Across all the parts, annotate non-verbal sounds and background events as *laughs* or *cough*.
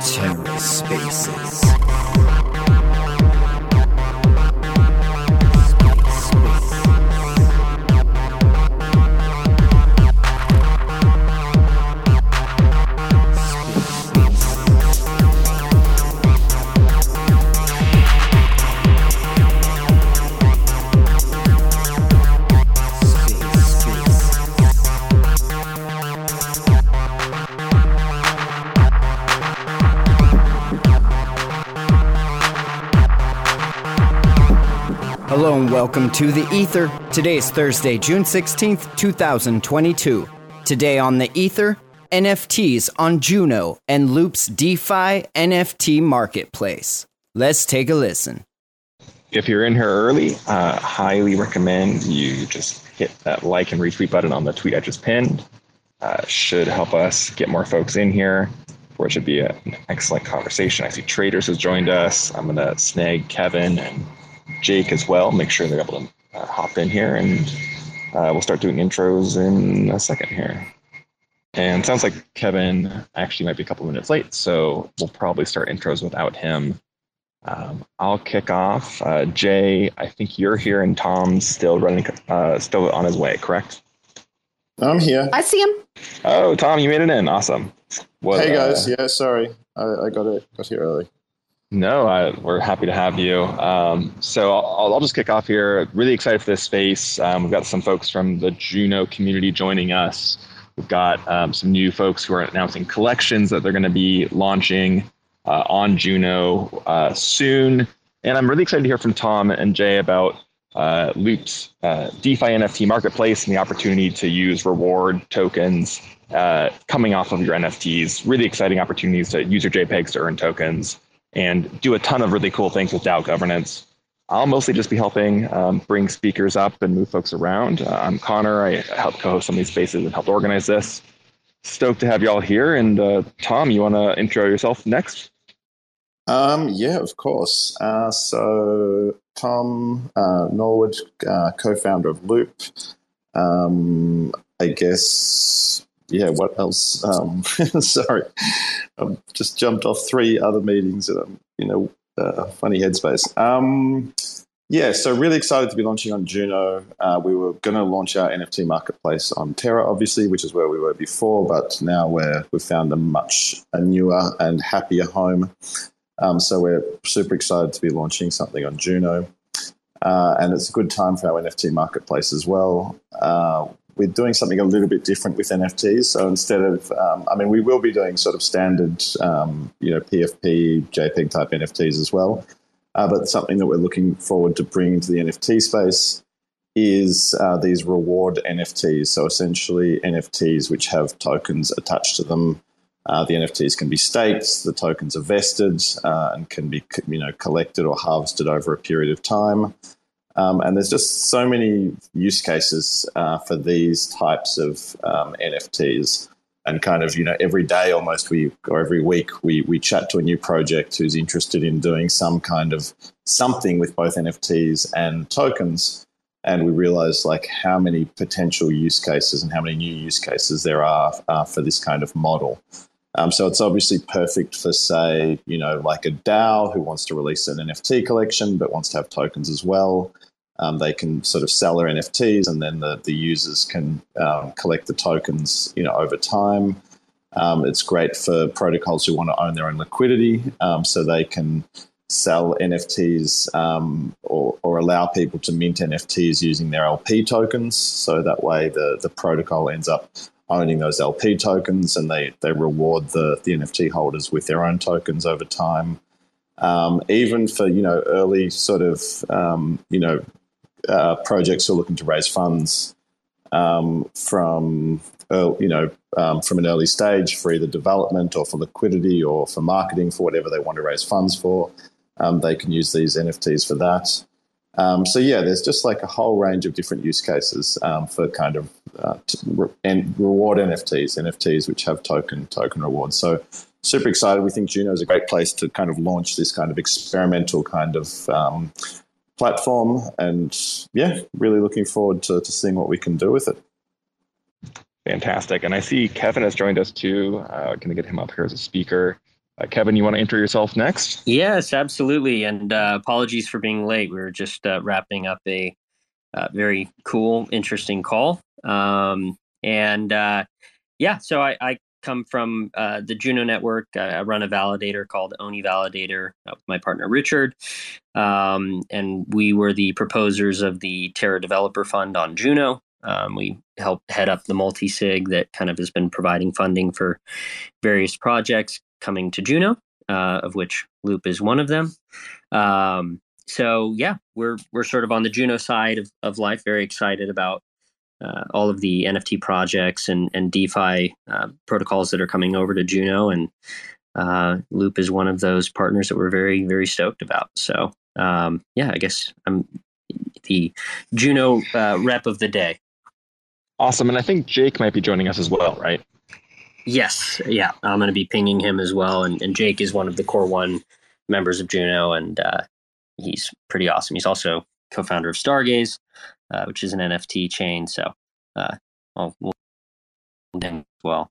TerraSpaces. Hello welcome to the Ether. Today is Thursday, June 16th, 2022. Today on the Ether, NFTs on Juno and Loop's DeFi NFT marketplace. Let's take a listen. If you're in here early, uh, highly recommend you just hit that like and retweet button on the tweet I just pinned. Uh, should help us get more folks in here, for it should be an excellent conversation. I see Traders has joined us. I'm going to snag Kevin and Jake as well. Make sure they're able to uh, hop in here, and uh, we'll start doing intros in a second here. And sounds like Kevin actually might be a couple minutes late, so we'll probably start intros without him. Um, I'll kick off. Uh, Jey, I think you're here, and Tom's still running, uh, still on his way, correct? I'm here. I see him. Oh, Tom, you made it in. Awesome. What, hey uh, guys, yeah, sorry, I, I got it, got here early. No, I, we're happy to have you. Um, so I'll, I'll just kick off here. Really excited for this space. Um, we've got some folks from the Juno community joining us. We've got um, some new folks who are announcing collections that they're going to be launching uh, on Juno uh, soon. And I'm really excited to hear from Tom and Jey about uh, Loop's uh, DeFi NFT marketplace and the opportunity to use reward tokens uh, coming off of your NFTs. Really exciting opportunities to use your JPEGs to earn tokens and do a ton of really cool things with DAO governance. I'll mostly just be helping um, bring speakers up and move folks around. Uh, I'm Conor. I help co-host some of these spaces and help organize this. Stoked to have y'all here. And uh, Tom, you want to intro yourself next? Um, yeah, of course. Uh, so Tom uh, Norwood, uh, co-founder of Loop. Um, I guess yeah, what else? Um, *laughs* sorry, I've just jumped off three other meetings and I'm, you know, uh, funny headspace. Um, yeah, so really excited to be launching on Juno. Uh, we were going to launch our NFT marketplace on Terra, obviously, which is where we were before, but now we're, we've found a much a newer and happier home. Um, so we're super excited to be launching something on Juno. Uh, and it's a good time for our NFT marketplace as well. Uh, we're doing something a little bit different with NFTs. So instead of, um, I mean, we will be doing sort of standard, um, you know, PFP, JPEG type NFTs as well. Uh, but something that we're looking forward to bringing to the NFT space is uh, these reward NFTs. So essentially, NFTs which have tokens attached to them. Uh, the NFTs can be staked, the tokens are vested, uh, and can be you know collected or harvested over a period of time. Um, and there's just so many use cases uh, for these types of um, NFTs. And kind of, you know, every day almost we, or every week, we, we chat to a new project who's interested in doing some kind of something with both NFTs and tokens. And we realize like how many potential use cases and how many new use cases there are uh, for this kind of model. Um, so it's obviously perfect for, say, you know, like a DAO who wants to release an NFT collection but wants to have tokens as well. Um, they can sort of sell their NFTs, and then the, the users can um, collect the tokens, you know, over time. Um, it's great for protocols who want to own their own liquidity, um, so they can sell NFTs um, or, or allow people to mint NFTs using their LP tokens. So that way, the the protocol ends up owning those LP tokens, and they they reward the the NFT holders with their own tokens over time. Um, even for you know early sort of um, you know uh, projects are looking to raise funds um, from you know um, from an early stage for either development or for liquidity or for marketing for whatever they want to raise funds for. Um, they can use these NFTs for that. Um, so yeah, there's just like a whole range of different use cases um, for kind of uh, re- and reward NFTs, NFTs which have token token rewards. So super excited. We think Juno is a great place to kind of launch this kind of experimental kind of um, platform. And yeah, really looking forward to, to seeing what we can do with it. Fantastic. And I see Kevin has joined us too. Uh, going to get him up here as a speaker. Uh, Kevin, you want to enter yourself next? Yes, absolutely. And uh, apologies for being late. We were just uh, wrapping up a uh, very cool, interesting call. Um, and uh, yeah, so I, I come from uh, the Juno network. I run a validator called Oni Validator with my partner Richard. Um, and we were the proposers of the Terra Developer Fund on Juno. Um, we helped head up the multi sig that kind of has been providing funding for various projects coming to Juno, uh, of which Loop is one of them. Um, so yeah, we're we're sort of on the Juno side of, of life. Very excited about uh, all of the NFT projects and and DeFi uh, protocols that are coming over to Juno, and uh, Loop is one of those partners that we're very very stoked about. So um, yeah, I guess I'm the Juno uh, rep of the day. Awesome. And I think Jake might be joining us as well, right? Yes. Yeah. I'm going to be pinging him as well. And, and Jake is one of the Core One members of Juno, and uh, he's pretty awesome. He's also co founder of Stargaze, uh, which is an NFT chain. So uh, we'll as well.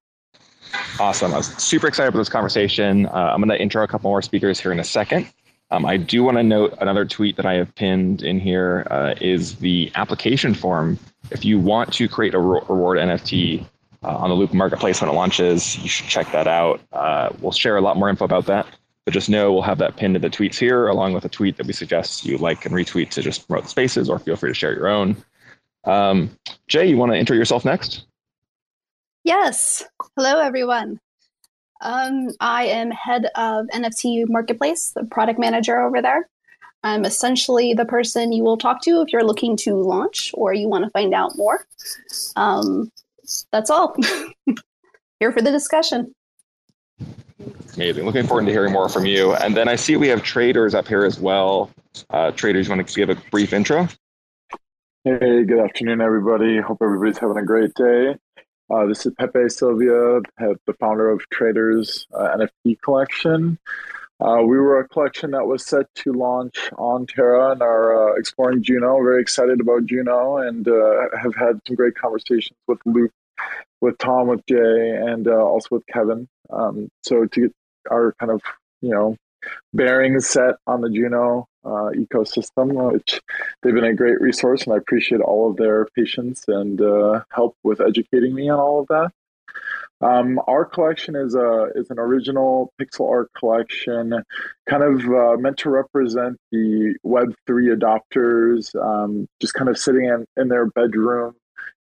Awesome. I was super excited for this conversation. Uh, I'm going to intro a couple more speakers here in a second. Um, I do want to note another tweet that I have pinned in here uh, is the application form. If you want to create a reward NFT uh, on the Loop Marketplace when it launches, you should check that out. Uh, we'll share a lot more info about that. But just know we'll have that pinned to the tweets here, along with a tweet that we suggest you like and retweet to just promote spaces, or feel free to share your own. Um, Jey, you want to enter yourself next? Yes. Hello, everyone. Um, I am head of NFT Marketplace, the product manager over there. I'm essentially the person you will talk to if you're looking to launch or you want to find out more. Um, that's all. *laughs* Here for the discussion. Amazing. Looking forward to hearing more from you. And then I see we have traders up here as well. Uh, traders, you want to give a brief intro? Hey, good afternoon, everybody. Hope everybody's having a great day. Uh, this is Pepe Silvia, the founder of Traders uh, NFT Collection. Uh, we were a collection that was set to launch on Terra and are uh, exploring Juno. Very excited about Juno and uh, have had some great conversations with Loop, with Tom, with Jey, and uh, also with Kevin. Um, so to get our kind of you know bearings set on the Juno uh, ecosystem, which they've been a great resource, and I appreciate all of their patience and uh, help with educating me on all of that. Um, our collection is a is an original pixel art collection, kind of uh, meant to represent the Web three adopters, um, just kind of sitting in, in their bedroom,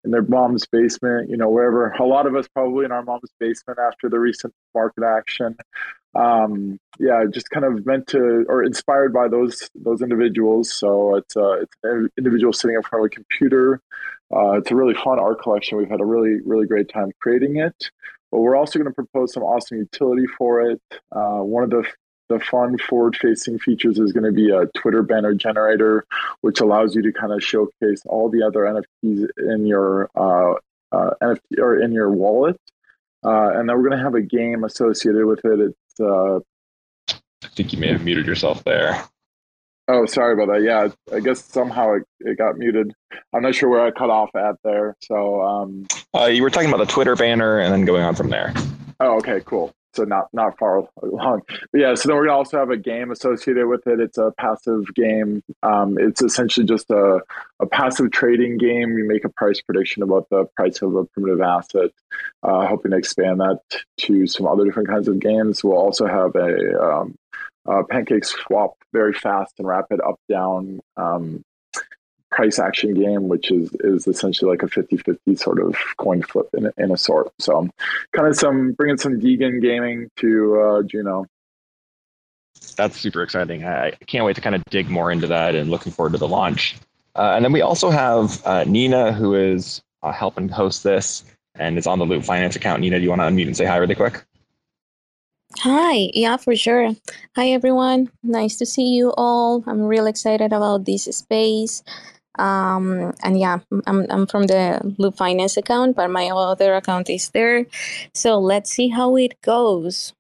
in their mom's basement, you know, wherever. A lot of us probably in our mom's basement after the recent market action. Um, yeah, just kind of meant to or inspired by those those individuals. So it's uh, it's an individual sitting in front of a computer uh, it's a really fun art collection. We've had a really, really great time creating it. But we're also going to propose some awesome utility for it. Uh, one of the the fun forward-facing features is going to be a Twitter banner generator, which allows you to kind of showcase all the other NFTs in your uh, uh, NFT or in your wallet. Uh, and then we're going to have a game associated with it. It's uh, I think you may have muted yourself there. Oh, sorry about that. Yeah, I guess somehow it, it got muted. I'm not sure where I cut off at there. So, um, uh, you were talking about the Twitter banner and then going on from there. Oh, okay, cool. So not not far along. But yeah. So then we're gonna also have a game associated with it. It's a passive game. Um, it's essentially just a, a passive trading game. You make a price prediction about the price of a primitive asset, uh, hoping to expand that to some other different kinds of games. We'll also have a um, PancakeSwap very fast and rapid up down um, price action game, which is is essentially like a 50-50 sort of coin flip in, in a sort. So kind of some bringing some degen gaming to uh, Juno. That's super exciting. I can't wait to kind of dig more into that and looking forward to the launch. Uh, and then we also have uh, Nina, who is uh, helping host this and is on the Loop Finance account. Nina, do you want to unmute and say hi really quick? Hi, yeah, for sure. Hi, everyone. Nice to see you all. I'm real excited about this space. Um, and yeah, I'm, I'm from the Loop Finance account, but my other account is there. So let's see how it goes.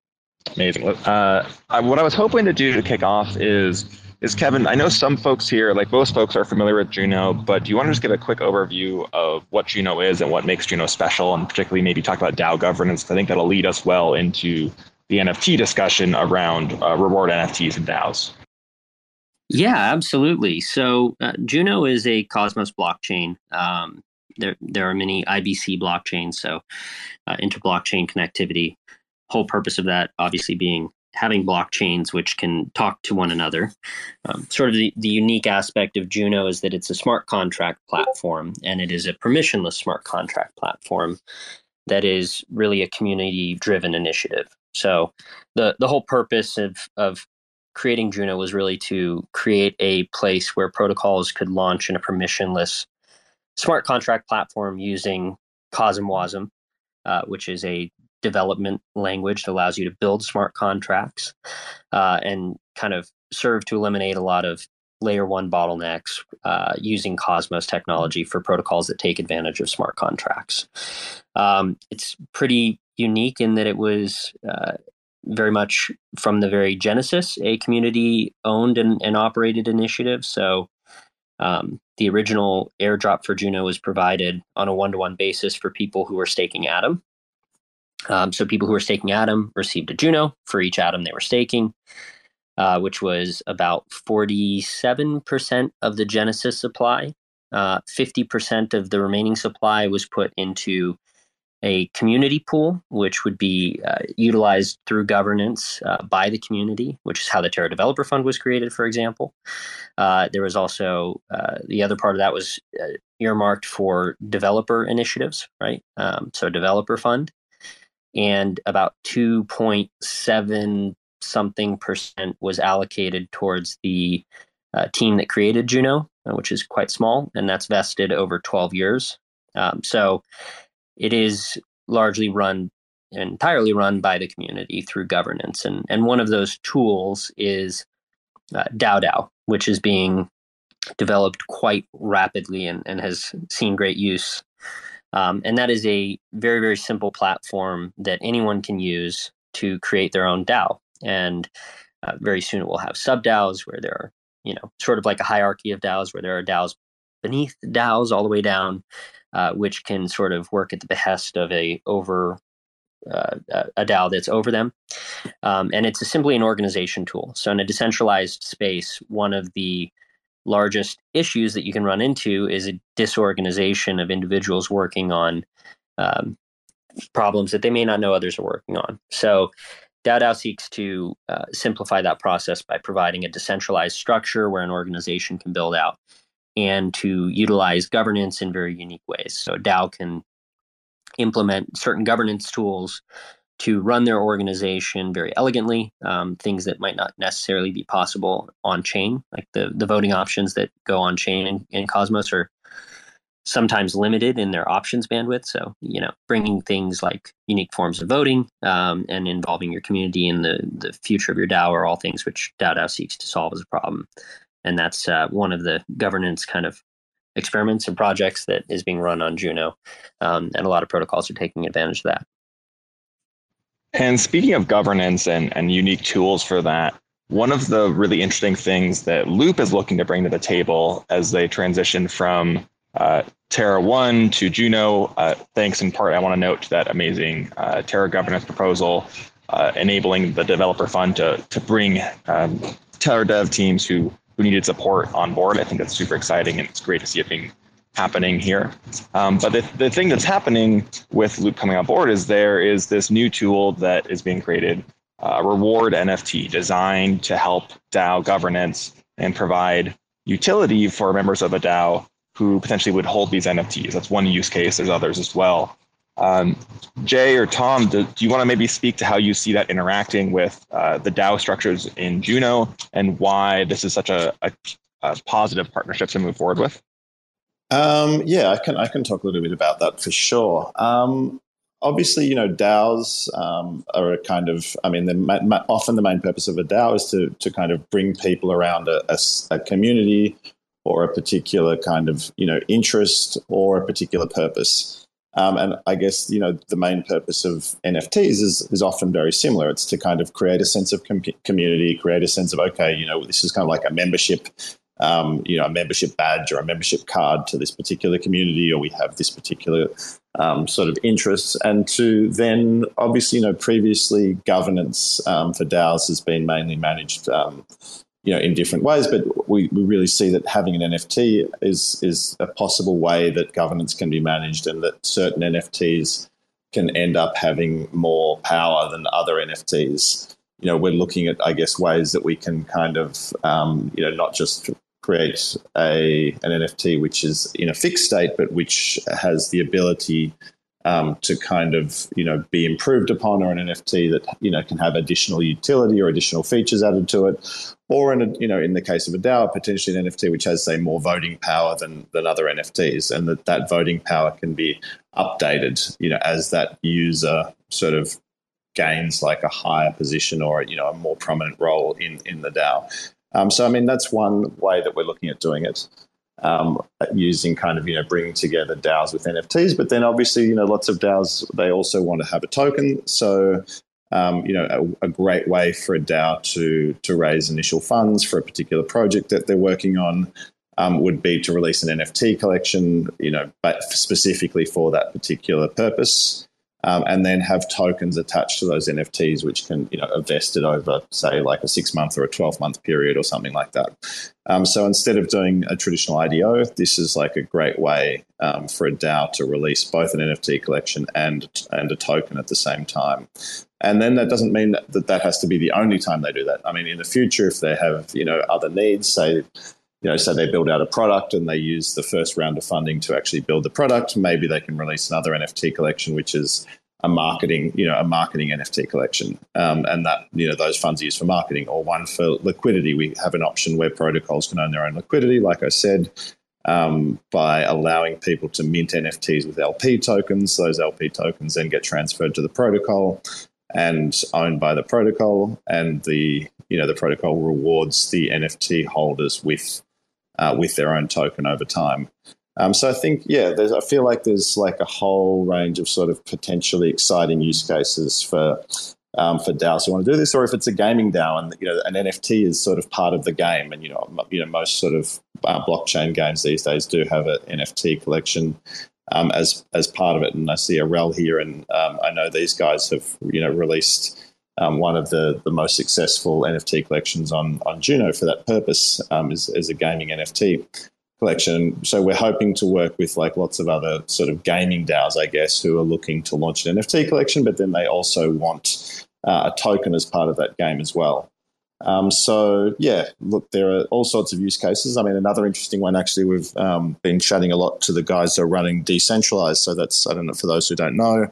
Amazing. Uh, what I was hoping to do to kick off is is Kevin. I know some folks here, like most folks, are familiar with Juno, but do you want to just give a quick overview of what Juno is and what makes Juno special, and particularly maybe talk about DAO governance? I think that'll lead us well into the NFT discussion around uh, reward NFTs and DAOs. Yeah, absolutely. So uh, Juno is a Cosmos blockchain. Um, there, there are many IBC blockchains, so uh, inter-blockchain connectivity. Whole purpose of that, obviously, being having blockchains which can talk to one another. Um, sort of the, the unique aspect of Juno is that it's a smart contract platform, and it is a permissionless smart contract platform that is really a community-driven initiative. So the the whole purpose of of creating Juno was really to create a place where protocols could launch in a permissionless smart contract platform using CosmWasm, uh, which is a development language that allows you to build smart contracts uh, and kind of serve to eliminate a lot of layer one bottlenecks uh, using Cosmos technology for protocols that take advantage of smart contracts. Um, it's pretty unique in that it was uh, very much from the very genesis a community owned and, and operated initiative. So um, the original airdrop for Juno was provided on a one to one basis for people who were staking Atom. Um, so people who were staking Atom received a Juno for each Atom they were staking, uh, which was about 47% of the Genesis supply. Uh, 50% of the remaining supply was put into a community pool, which would be uh, utilized through governance uh, by the community, which is how the Terra Developer Fund was created, for example. Uh, there was also uh, the other part of that was uh, earmarked for developer initiatives, right? Um, so, developer fund. And about 2.7 something percent was allocated towards the uh, team that created Juno, which is quite small, and that's vested over 12 years. Um, so, it is largely run entirely run by the community through governance. And, and one of those tools is uh, DAO which is being developed quite rapidly and, and has seen great use. Um, and that is a very, very simple platform that anyone can use to create their own DAO. And uh, very soon it will have sub DAOs where there are, you know, sort of like a hierarchy of DAOs where there are DAOs beneath DAOs all the way down uh, which can sort of work at the behest of a over uh, a DAO that's over them. Um, and it's simply an organization tool. So in a decentralized space, one of the largest issues that you can run into is a disorganization of individuals working on um, problems that they may not know others are working on. So DAO seeks to uh, simplify that process by providing a decentralized structure where an organization can build out and to utilize governance in very unique ways. So DAO can implement certain governance tools to run their organization very elegantly, um, things that might not necessarily be possible on chain, like the, the voting options that go on chain in, in Cosmos are sometimes limited in their options bandwidth. So, you know, bringing things like unique forms of voting um, and involving your community in the, the future of your DAO are all things which DAO DAO seeks to solve as a problem and that's uh, one of the governance kind of experiments and projects that is being run on Juno, um, and a lot of protocols are taking advantage of that. And speaking of governance and, and unique tools for that, one of the really interesting things that Loop is looking to bring to the table as they transition from uh, Terra 1 to Juno, uh, thanks in part, I want to note that amazing uh, Terra governance proposal uh, enabling the developer fund to, to bring um, Terra dev teams who who needed support on board. I think that's super exciting and it's great to see it being happening here. Um, but the, the thing that's happening with Loop coming on board is there is this new tool that is being created, uh, Reward NFT, designed to help DAO governance and provide utility for members of a DAO who potentially would hold these NFTs. That's one use case. There's others as well. Um, Jey or Tom, do, do, you want to maybe speak to how you see that interacting with uh, the DAO structures in Juno and why this is such a, a, a positive partnership to move forward with? Um, yeah, I can I can talk a little bit about that for sure. Um, obviously, you know, DAOs um, are a kind of, I mean, ma- ma- often the main purpose of a DAO is to to kind of bring people around a, a, a community or a particular kind of you know interest or a particular purpose. Um, and I guess you know the main purpose of NFTs is is often very similar. It's to kind of create a sense of com- community, create a sense of okay, you know, this is kind of like a membership, um, you know, a membership badge or a membership card to this particular community, or we have this particular um, sort of interests, and to then obviously, you know, previously governance um, for DAOs has been mainly managed um, you know, in different ways. But we, we really see that having an NFT is is a possible way that governance can be managed, and that certain NFTs can end up having more power than other NFTs. You know, we're looking at, I guess, ways that we can kind of, um, you know, not just create a an NFT which is in a fixed state, but which has the ability um, to kind of you know be improved upon, or an NFT that you know can have additional utility or additional features added to it, or in a, you know in the case of a DAO, potentially an NFT which has say more voting power than than other NFTs, and that that voting power can be updated you know as that user sort of gains like a higher position or you know a more prominent role in in the DAO. Um, so I mean that's one way that we're looking at doing it um, using kind of you know bringing together DAOs with NFTs. But then obviously you know lots of DAOs they also want to have a token. So um, you know a, a, great way for a DAO to to raise initial funds for a particular project that they're working on. Um, would be to release an NFT collection, you know, but specifically for that particular purpose um, and then have tokens attached to those NFTs, which can you know vested over say like a six month or a twelve month period or something like that. Um, so instead of doing a traditional IDO, this is like a great way um, for a DAO to release both an NFT collection and and a token at the same time. And then that doesn't mean that that has to be the only time they do that. I mean, in the future, if they have you know other needs, say you know, so they build out a product and they use the first round of funding to actually build the product. Maybe they can release another NFT collection, which is a marketing, you know, a marketing NFT collection, um, and that you know those funds are used for marketing, or one for liquidity. We have an option where protocols can own their own liquidity, like I said, um, by allowing people to mint NFTs with LP tokens. Those LP tokens then get transferred to the protocol and owned by the protocol, and the you know the protocol rewards the NFT holders with uh, with their own token over time. Um, so I think, yeah, I feel like there's like a whole range of sort of potentially exciting use cases for um, for DAOs who want to do this, or if it's a gaming DAO and you know an NFT is sort of part of the game, and you know you know most sort of uh, blockchain games these days do have an NFT collection um, as as part of it. And I see Errol here, and um, I know these guys have you know released. Um, one of the, the most successful NFT collections on, on Juno for that purpose um, is, is a gaming NFT collection. So we're hoping to work with like lots of other sort of gaming DAOs, I guess, who are looking to launch an NFT collection, but then they also want uh, a token as part of that game as well. Um, so yeah, look, there are all sorts of use cases. I mean, another interesting one actually, we've um, been chatting a lot to the guys that are running decentralized. So that's I don't know for those who don't know,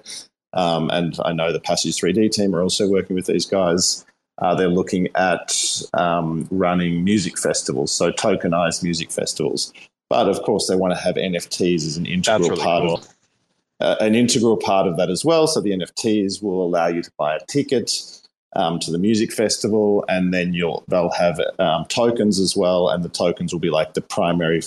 um, and I know the Passage 3D team are also working with these guys. Uh, they're looking at um, running music festivals, so tokenized music festivals. But of course, they want to have NFTs as an integral really part cool. of uh, an integral part of that as well. So the NFTs will allow you to buy a ticket um, to the music festival, and then you'll they'll have um, tokens as well, and the tokens will be like the primary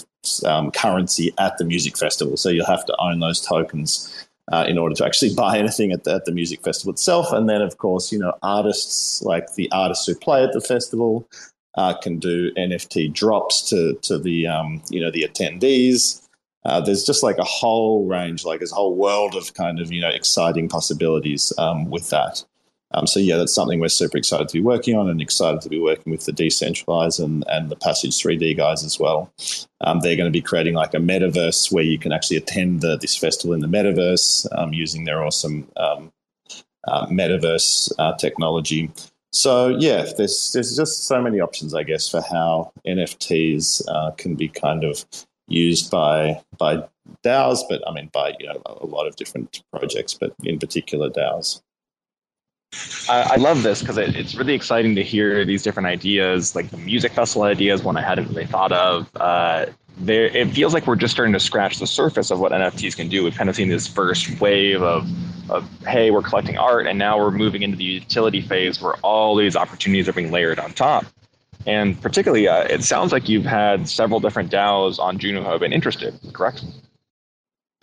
um, currency at the music festival. So you'll have to own those tokens uh, in order to actually *laughs* buy anything at the, at the music festival itself. And then, of course, you know, artists like the artists who play at the festival uh, can do NFT drops to to the um, you know the attendees. Uh, there's just like a whole range, like there's a whole world of kind of you know exciting possibilities um, with that. Um, so yeah, that's something we're super excited to be working on, and excited to be working with the decentralized and, and the Passage 3D guys as well. Um, they're going to be creating like a metaverse where you can actually attend the, this festival in the metaverse um, using their awesome um, uh, metaverse uh, technology. So yeah, there's there's just so many options, I guess, for how NFTs uh, can be kind of used by by DAOs, but I mean by you know a lot of different projects, but in particular DAOs. I, I love this because it, it's really exciting to hear these different ideas, like the music festival ideas, one I hadn't really thought of. Uh, there, it feels like we're just starting to scratch the surface of what NFTs can do. We've kind of seen this first wave of, of hey, we're collecting art, and now we're moving into the utility phase where all these opportunities are being layered on top. And particularly, uh, it sounds like you've had several different DAOs on Juno have been interested, correct?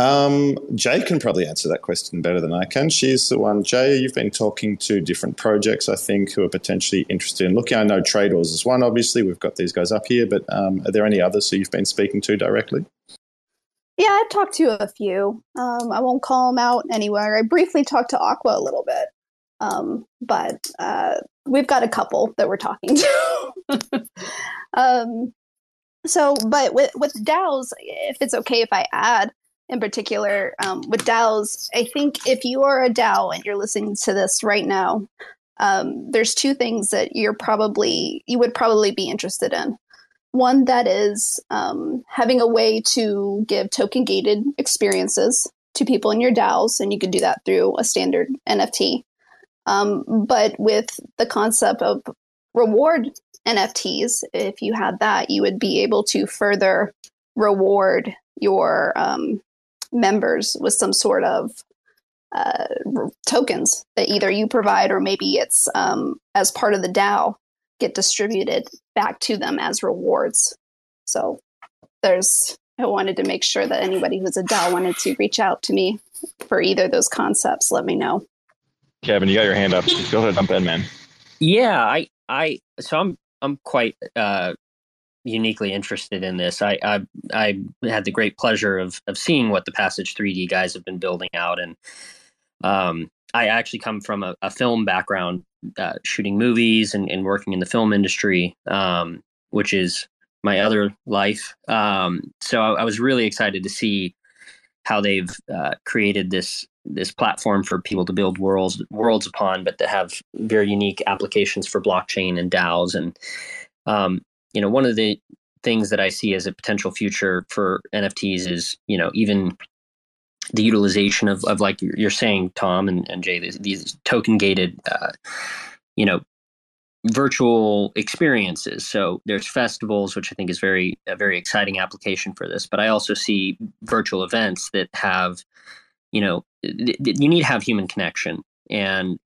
Um, Jey can probably answer that question better than I can. She's the one. Jey, you've been talking to different projects, I think, who are potentially interested in looking. I know Traders is one, obviously. We've got these guys up here, but um, are there any others who you've been speaking to directly? Yeah, I've talked to a few. Um, I won't call them out anywhere. I briefly talked to Aqua a little bit, um, but uh, we've got a couple that we're talking to. *laughs* um, so, but with with DAOs, if it's okay if I add, in particular um, with DAOs, I think if you are a DAO and you're listening to this right now, um, there's two things that you're probably you would probably be interested in. One that is um, having a way to give token gated experiences to people in your DAOs, and you can do that through a standard NFT. Um, but with the concept of reward NFTs, if you had that, you would be able to further reward your um, members with some sort of uh, tokens that either you provide or maybe it's um, as part of the DAO get distributed back to them as rewards. So there's, I wanted to make sure that anybody who's a DAO wanted to reach out to me for either those concepts, let me know. Kevin, you got your hand up. Go ahead, jump in, man. Yeah, I, I, so I'm, I'm quite uh, uniquely interested in this. I, I, I had the great pleasure of of seeing what the Passage 3D guys have been building out, and um, I actually come from a, a film background, uh, shooting movies and, and, working in the film industry, um, which is my other life. Um, so I, I, was really excited to see how they've uh, created this this platform for people to build worlds worlds upon, but to have very unique applications for blockchain and DAOs and um, you know, one of the things that I see as a potential future for NFTs is, you know, even the utilization of, of like you're saying, Tom and, and Jey, these, these token gated, uh, you know, virtual experiences. So there's festivals, which I think is very a very exciting application for this. But I also see virtual events that have, you know, th- th- you need to have human connection, and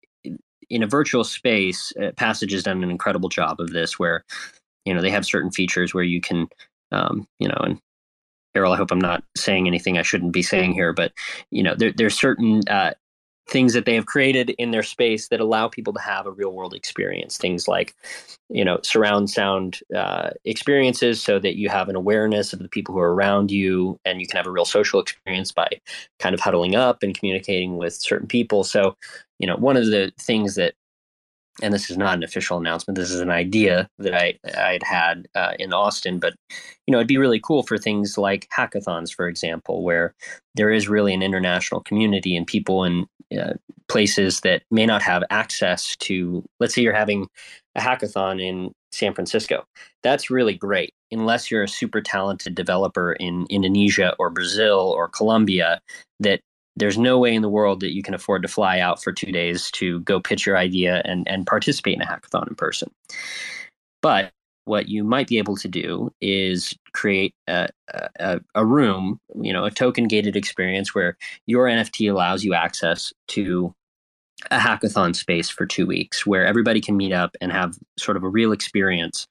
in a virtual space, uh, Passage has done an incredible job of this, where you know they have certain features where you can um, you know and Errol, I hope I'm not saying anything I shouldn't be saying here, but you know, there, there's certain uh, things that they have created in their space that allow people to have a real world experience. Things like, you know, surround sound uh, experiences, so that you have an awareness of the people who are around you, and you can have a real social experience by kind of huddling up and communicating with certain people. So, you know, one of the things that and this is not an official announcement. This is an idea that I I had had uh, in Austin, but you know it'd be really cool for things like hackathons, for example, where there is really an international community and people in uh, places that may not have access to. Let's say you're having a hackathon in San Francisco. That's really great, unless you're a super talented developer in Indonesia or Brazil or Colombia that there's no way in the world that you can afford to fly out for two days to go pitch your idea and, and participate in a hackathon in person. But what you might be able to do is create a, a, a room, you know, a token gated experience where your NFT allows you access to a hackathon space for two weeks where everybody can meet up and have sort of a real experience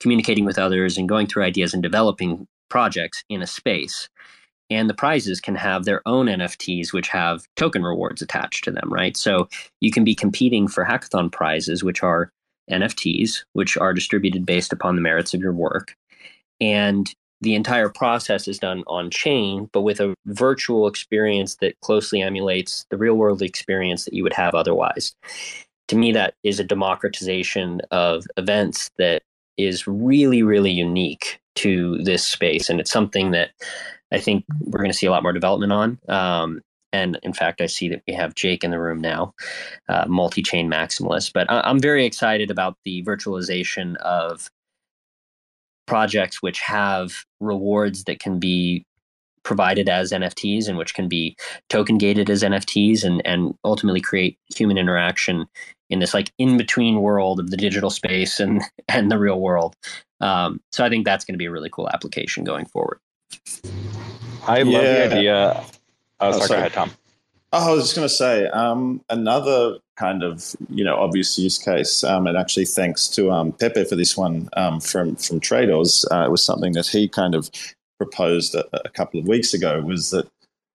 communicating with others and going through ideas and developing projects in a space and the prizes can have their own NFTs, which have token rewards attached to them, right? So you can be competing for hackathon prizes, which are NFTs, which are distributed based upon the merits of your work. And the entire process is done on chain, but with a virtual experience that closely emulates the real world experience that you would have otherwise. To me, that is a democratization of events that is really, really unique to this space. And it's something that I think we're going to see a lot more development on. Um, and in fact, I see that we have Jake in the room now, uh, multi chain maximalist. But I- I'm very excited about the virtualization of projects which have rewards that can be provided as NFTs and which can be token gated as NFTs and, and ultimately create human interaction in this like in between world of the digital space and, and the real world. Um, so I think that's going to be a really cool application going forward. I love the idea. Oh, oh sorry, sorry. Ahead, Tom. Oh, I was just going to say um, another kind of you know obvious use case, um, and actually thanks to um, Pepe for this one um, from from Traders. Uh, it was something that he kind of proposed a, a, couple of weeks ago. Was that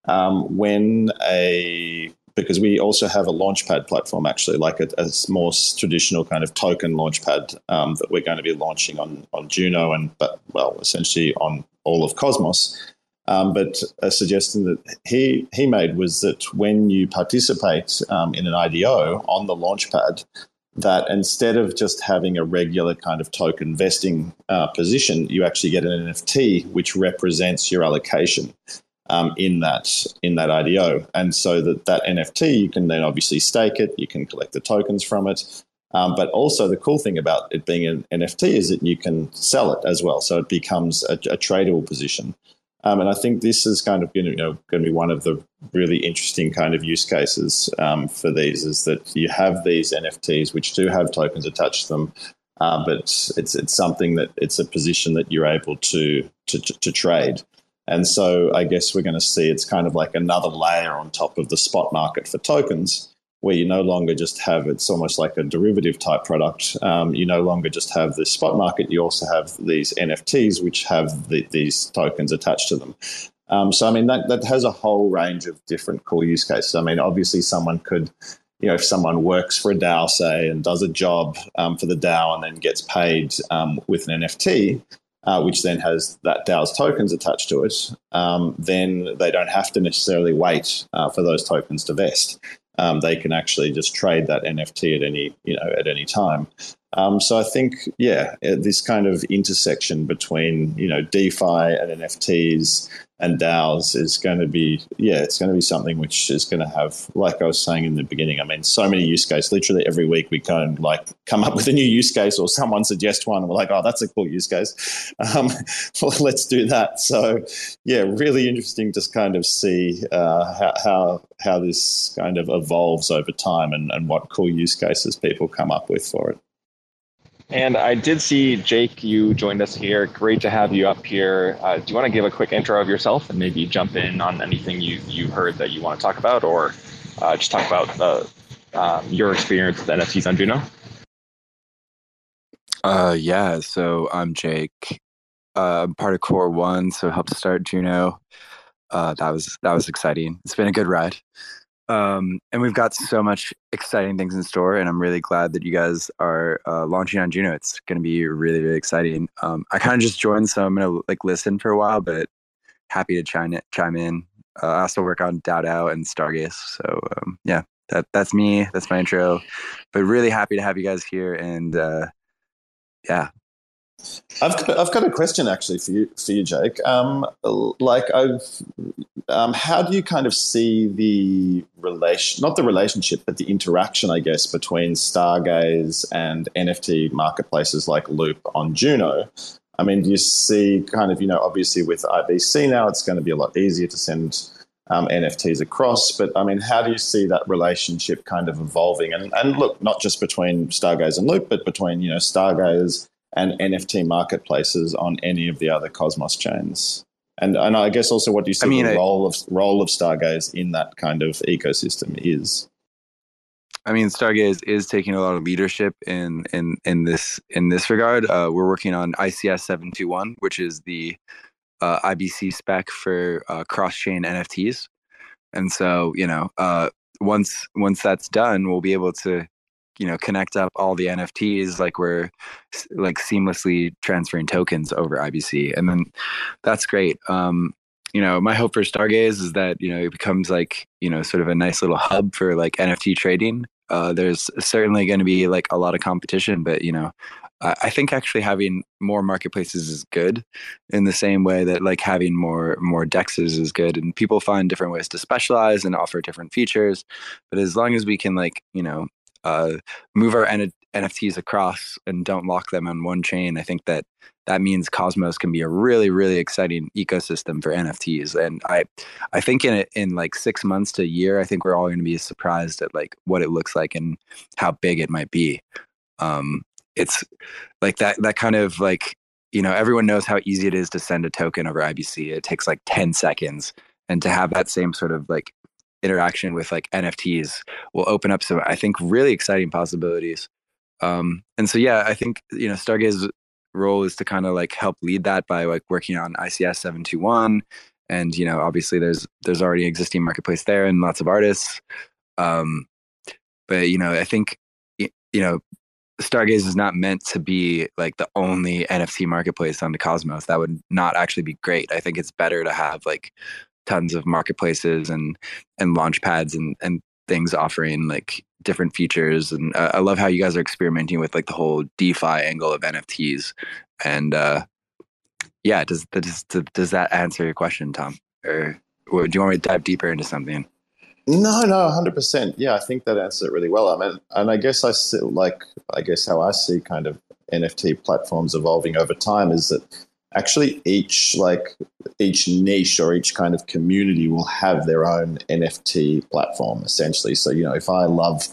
um, when a because we also have a launchpad platform actually like a, a more traditional kind of token launchpad um, that we're going to be launching on on juno and but well essentially on all of cosmos um, but a suggestion that he he made was that when you participate um, in an IDO on the launchpad, that instead of just having a regular kind of token vesting uh, position, you actually get an NFT which represents your allocation um, in that in that IDO, and so that that NFT you can then obviously stake it, you can collect the tokens from it. Um, but also, the cool thing about it being an NFT is that you can sell it as well. So it becomes a, a tradable position. Um, and I think this is kind of you know, going to be one of the really interesting kind of use cases um, for these is that you have these NFTs which do have tokens attached to them, uh, but it's it's something that it's a position that you're able to to, to, to trade. And so I guess we're going to see it's kind of like another layer on top of the spot market for tokens where you no longer just have it's almost like a derivative type product. Um, you no longer just have the spot market, you also have these NFTs which have the, these tokens attached to them. Um, so, I mean, that, that has a whole range of different cool use cases. I mean, obviously, someone could, you know, if someone works for a DAO, say, and does a job um, for the DAO and then gets paid um, with an NFT, uh, which then has that DAO's tokens attached to it, um, then they don't have to necessarily wait uh, for those tokens to vest um, they can actually just trade that NFT at any you know at any time. Um, so I think yeah, uh, this kind of intersection between you know DeFi and NFTs and DAOs is going to be, yeah, it's going to be something which is going to have, like I was saying in the beginning, I mean, so many use cases. Literally every week we go and like come up *laughs* with a new use case or someone suggests one and we're like, oh, that's a cool use case. *laughs* Um, well, let's do that. So, yeah, really interesting to kind of see uh, how, how, how this kind of evolves over time and, and what cool use cases people come up with for it. And I did see Jake, you joined us here. Great to have you up here. Uh, do you want to give a quick intro of yourself and maybe jump in on anything you, you heard that you want to talk about or uh, just talk about uh, um, your experience with NFTs on Juno? Uh, yeah, so I'm Jake. Uh, I'm part of Core One, so helped start Juno. Uh, that was that was exciting. It's been a good ride. Um, and we've got so much exciting things in store, and I'm really glad that you guys are uh, launching on Juno. It's going to be really, really exciting. Um, I kind of just joined, so I'm going to like listen for a while, but happy to chime in. Chime in. Uh, I also work on DAO DAO and Stargaze, so um, yeah, that that's me. That's my intro. But really happy to have you guys here, and uh, yeah, I've got, I've got a question actually for you for you, Jake. Um, like I've, um, how do you kind of see the relation, not the relationship, but the interaction, I guess, between Stargaze and NFT marketplaces like Loop on Juno? I mean, do you see kind of, you know, obviously with IBC now, it's going to be a lot easier to send um, NFTs across. But I mean, how do you see that relationship kind of evolving? And, and look, not just between Stargaze and Loop, but between, you know, Stargaze and NFT marketplaces on any of the other Cosmos chains. And and I guess also what do you see I mean, the role of role of Stargaze in that kind of ecosystem is? I mean, Stargaze is taking a lot of leadership in in in this in this regard. Uh, we're working on ICS seven two one, which is the uh, IBC spec for uh, cross chain NFTs. And so, you know, uh, once once that's done, we'll be able to you know connect up all the nfts like we're like seamlessly transferring tokens over ibc and then that's great. Um you know my hope for stargaze is that you know it becomes like you know sort of a nice little hub for like nft trading. Uh, there's certainly going to be like a lot of competition but you know I think actually having more marketplaces is good in the same way that like having more more dexes is good and people find different ways to specialize and offer different features. But as long as we can like you know uh, move our N- NFTs across and don't lock them on one chain, I think that that means Cosmos can be a really, really exciting ecosystem for NFTs. And I, I think in in like six months to a year, I think we're all going to be surprised at like what it looks like and how big it might be. Um, it's like that that kind of like you know everyone knows how easy it is to send a token over IBC. It takes like ten seconds, and to have that same sort of like interaction with like NFTs will open up some, I think, really exciting possibilities. Um, and so, yeah, I think, you know, Stargaze's role is to kind of like help lead that by like working on ICS 721 and you know obviously there's there's already existing marketplace there and lots of artists. Um but you know i think you know stargaze is not meant to be like the only nft marketplace on the cosmos. That would not actually be great. I think it's better to have like tons of marketplaces and and launch pads and and things offering like different features and uh, i love how you guys are experimenting with like the whole defi angle of nfts and uh yeah, does does does that answer your question, Tom? Or, or do you want me to dive deeper into something? No, no, hundred percent. Yeah, I think that answers it really well. I mean, and I guess I still like, I guess how I see kind of NFT platforms evolving over time is that actually each like each niche or each kind of community will have their own NFT platform essentially. So you know, if I love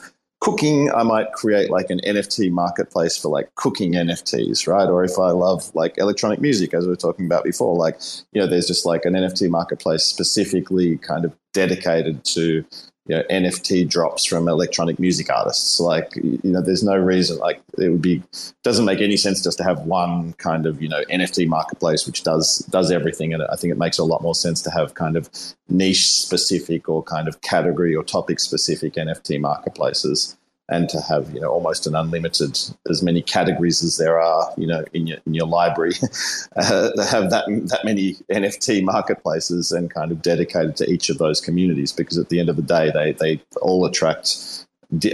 cooking, I might create like an NFT marketplace for like cooking NFTs, right? Or if I love like electronic music, as we were talking about before, like, you know, there's just like an NFT marketplace specifically kind of dedicated to, you know, NFT drops from electronic music artists. Like, you know, there's no reason, like, it would be, doesn't make any sense just to have one kind of, you know, NFT marketplace which does, does everything. And I think it makes a lot more sense to have kind of niche specific or kind of category or topic specific NFT marketplaces and to have you know almost an unlimited as many categories as there are you know in your in your library *laughs* uh, have that that many NFT marketplaces and kind of dedicated to each of those communities because at the end of the day they they all attract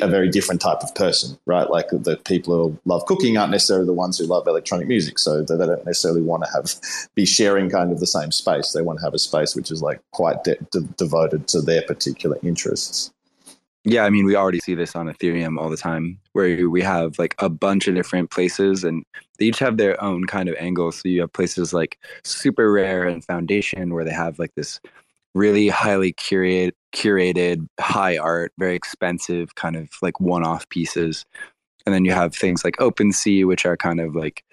a very different type of person right? Like the people who love cooking aren't necessarily the ones who love electronic music so they don't necessarily want to have be sharing kind of the same space. They want to have a space which is like quite de- de- devoted to their particular interests yeah, I mean, we already see this on Ethereum all the time, where we have like a bunch of different places, and they each have their own kind of angle. So you have places like Super Rare and Foundation, where they have like this really highly curated, curated, high art, very expensive kind of like one-off pieces, and then you have things like OpenSea, which are kind of like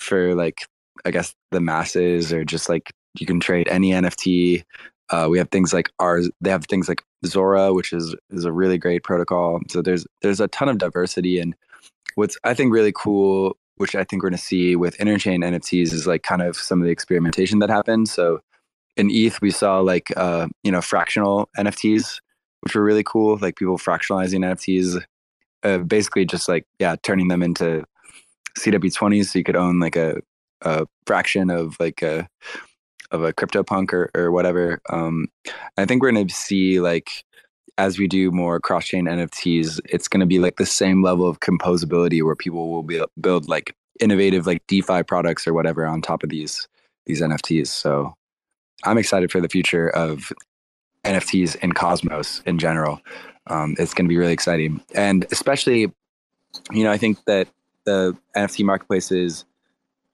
for like I guess the masses, or just like you can trade any NFT. Uh, we have things like ours. They have things like Zora, which is is a really great protocol. So there's there's a ton of diversity, and what's I think really cool, which I think we're going to see with interchain NFTs, is like kind of some of the experimentation that happened. So in ETH, we saw like uh, you know fractional NFTs, which were really cool. Like people fractionalizing NFTs, uh, basically just like yeah, turning them into CW20s, so you could own like a a fraction of like a of a CryptoPunk or, or whatever. Um, I think we're going to see like as we do more cross chain NFTs, it's going to be like the same level of composability where people will be build like innovative like DeFi products or whatever on top of these these NFTs. So I'm excited for the future of NFTs in Cosmos in general. Um, it's going to be really exciting, and especially, you know, I think that the NFT marketplaces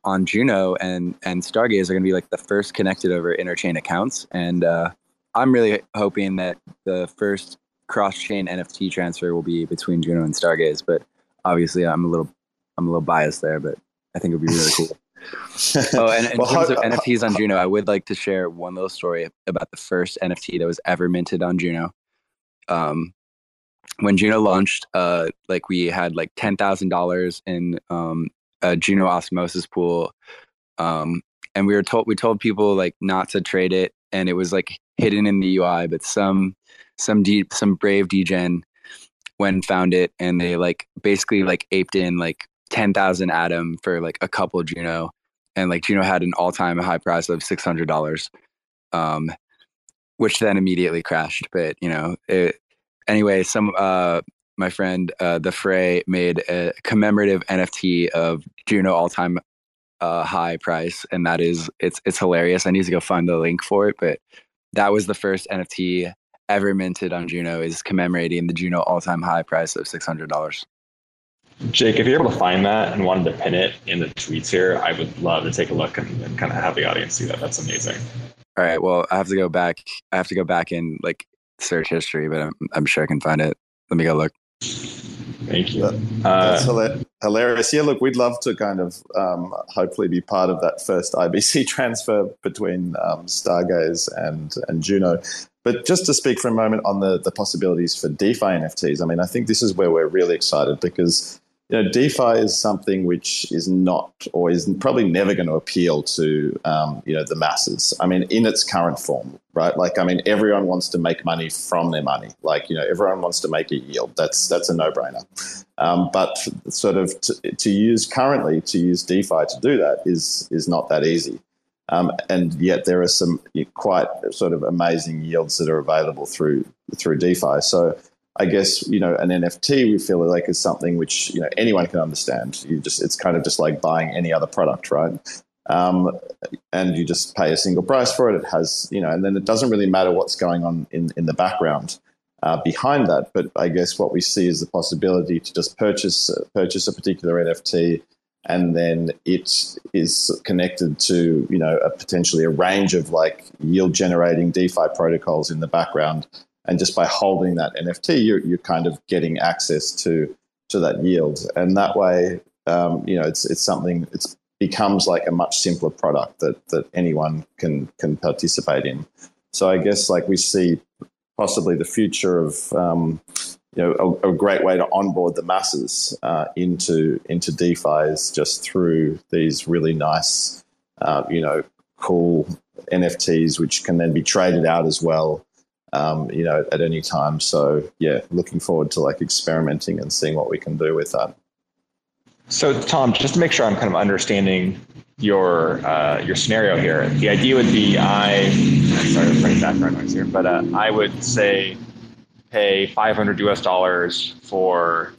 on Juno and and Stargaze are going to be like the first connected over interchain accounts, and uh, I'm really hoping that the first cross-chain NFT transfer will be between Juno and Stargaze. But obviously, I'm a little I'm a little biased there, but I think it would be really cool. *laughs* oh, and in well, terms how, of NFTs on Juno, I would like to share one little story about the first NFT that was ever minted on Juno. Um, when Juno launched, uh, like we had like ten thousand dollars in um, a Juno osmosis pool. Um, and we were told we told people like not to trade it, and it was like hidden in the UI. But some some deep some brave degen when found it, and they like basically like aped in like ten thousand Atom for like a couple Juno, and like Juno had an all time high price of six hundred dollars, um, which then immediately crashed. But you know, it, anyway, some uh, my friend uh, the Fray made a commemorative NFT of Juno all time uh, high price, and that is it's it's hilarious. I need to go find the link for it, but that was the first NFT ever minted on Juno is commemorating the Juno all time high price of six hundred dollars. Jake, if you're able to find that and wanted to pin it in the tweets here, I would love to take a look and, and kind of have the audience see that. That's amazing. All right. Well, I have to go back. I have to go back in like search history, but I'm, I'm sure I can find it. Let me go look. Thank you. That, that's uh, hilarious. Yeah, look, we'd love to kind of um, hopefully be part of that first IBC *laughs* transfer between um, Stargaze and and Juno. But just to speak for a moment on the the possibilities for DeFi NFTs, I mean, I think this is where we're really excited because you know, DeFi is something which is not or is probably never going to appeal to um, you know the masses. I mean, in its current form, right? Like, I mean, everyone wants to make money from their money. Like, you know, everyone wants to make a yield. That's that's a no brainer. Um, but sort of to, to, use currently to use DeFi to do that is is not that easy. Um, and yet there are some quite sort of amazing yields that are available through through DeFi. So I guess you know an NFT we feel like is something which you know anyone can understand. You just it's kind of just like buying any other product, right? Um, and you just pay a single price for it. It has you know, and then it doesn't really matter what's going on in in the background uh, behind that. But I guess what we see is the possibility to just purchase uh, purchase a particular NFT. And then it is connected to, you know, a potentially a range of like yield generating DeFi protocols in the background and just by holding that NFT, you're, you're kind of getting access to to that yield, and that way, um, you know, it's it's something it becomes like a much simpler product that that anyone can can participate in. So I guess like we see possibly the future of um, you know a, a, great way to onboard the masses uh, into into DeFi is just through these really nice, uh, you know, cool NFTs, which can then be traded out as well um, you know, at any time. So yeah, looking forward to like experimenting and seeing what we can do with that. So Tom, just to make sure I'm kind of understanding your uh, your scenario here, the idea would be I sorry, I'm background noise here, but uh, I would say pay 500 US dollars for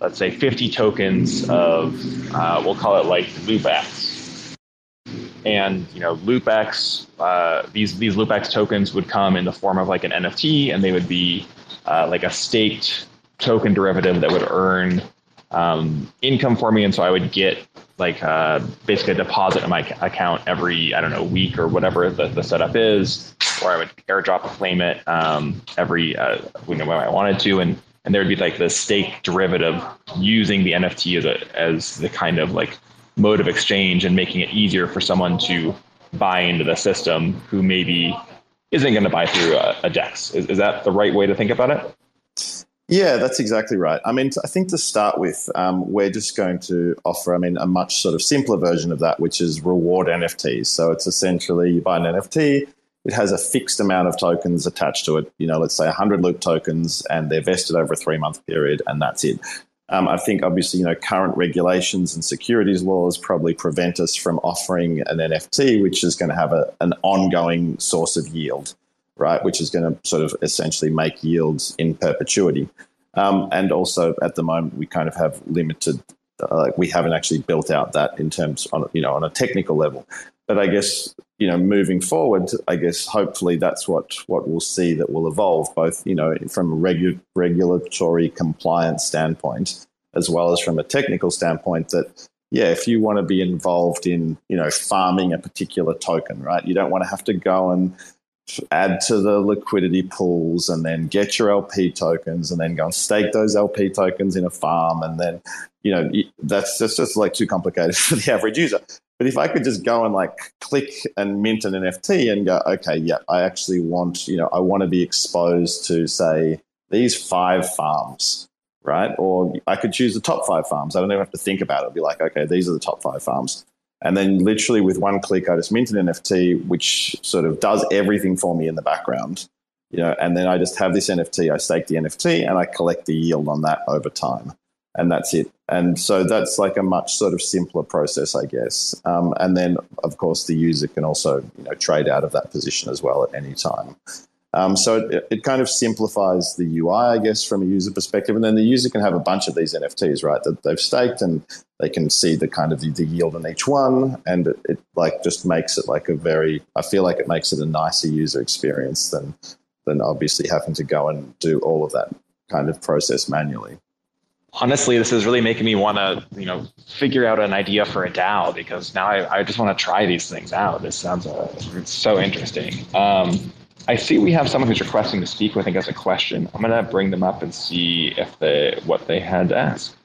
let's say 50 tokens of uh, we'll call it like LoopX and you know loopx uh, these these loopx tokens would come in the form of like an nft and they would be uh, like a staked token derivative that would earn um, income for me. And so i would get like uh, basically a deposit in my account every i don't know week or whatever the, the setup is or i would airdrop claim it um, every uh, you know when i wanted to. And and there would be like the stake derivative using the nft as a as the kind of like mode of exchange and making it easier for someone to buy into the system who maybe isn't going to buy through a, a DEX. Is, is, that the right way to think about it? Yeah, that's exactly right. I mean, I think to start with, um, we're just going to offer, I mean, a much sort of simpler version of that, which is reward NFTs. So it's essentially you buy an NFT, it has a fixed amount of tokens attached to it. You know, let's say 100 loop tokens, and they're vested over a three month period, and that's it. Um, I think obviously, you know, current regulations and securities laws probably prevent us from offering an NFT, which is going to have a, an ongoing source of yield, right? Which is going to sort of essentially make yields in perpetuity. Um, and also, at the moment, we kind of have limited. Uh, we haven't actually built out that in terms on you know on a technical level. But I guess you know, moving forward, I guess hopefully that's what what we'll see that will evolve, both you know from a regu- regulatory compliance standpoint as well as from a technical standpoint. That yeah, if you want to be involved in you know farming a particular token, right, you don't want to have to go and add to the liquidity pools and then get your LP tokens and then go and stake those LP tokens in a farm and then you know that's, that's just like too complicated *laughs* for the average user. But if I could just go and like click and mint an NFT and go, okay, yeah, I actually want, you know, I want to be exposed to, say, these five farms, right? Or I could choose the top five farms. I don't even have to think about it. I'd be like, okay, these are the top five farms. And then literally with one click, I just mint an NFT, which sort of does everything for me in the background. You know, and then I just have this NFT, I stake the NFT and I collect the yield on that over time and that's it. And so that's like a much sort of simpler process, I guess. Um, and then, of course, the user can also you know trade out of that position as well at any time. Um, so it, it, kind of simplifies the UI, I guess, from a user perspective. And then the user can have a bunch of these NFTs, right, that they've staked, and they can see the kind of the, the yield on each one, and it, it, like just makes it like a very. I feel like it makes it a nicer user experience than than obviously having to go and do all of that kind of process manually honestly, this is really making me want to, you know, figure out an idea for a DAO because now I, I just want to try these things out. This sounds uh, it's so interesting. Um, I see we have someone who's requesting to speak. I think has a question. I'm to bring them up and see if they what they had to ask.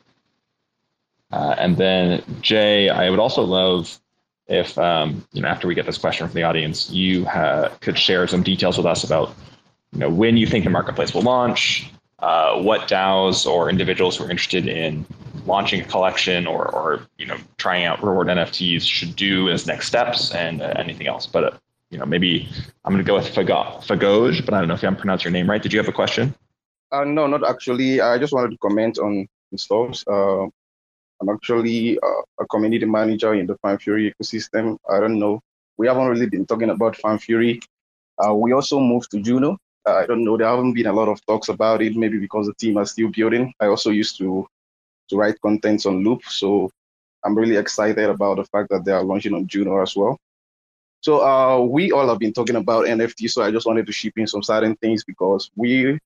Uh, and then Jey, I would also love if um, you know after we get this question from the audience, you ha- could share some details with us about you know when you think the marketplace will launch, uh, what DAOs or individuals who are interested in launching a collection or, or you know trying out reward NFTs should do as next steps and uh, anything else. But uh, you know maybe I'm going to go with Fagoj, but I don't know if I'm pronouncing your name right. Did you have a question? Uh, no, not actually. I just wanted to comment on stores. Uh, I'm actually uh, a community manager in the Fan Fury ecosystem. I don't know. We haven't really been talking about Fan Fury. Uh, we also moved to Juno. I don't know. There haven't been a lot of talks about it. Maybe because the team is still building. I also used to to write contents on Loop, so I'm really excited about the fact that they are launching on Juno as well. So uh, we all have been talking about NFT. So I just wanted to ship in some certain things because we,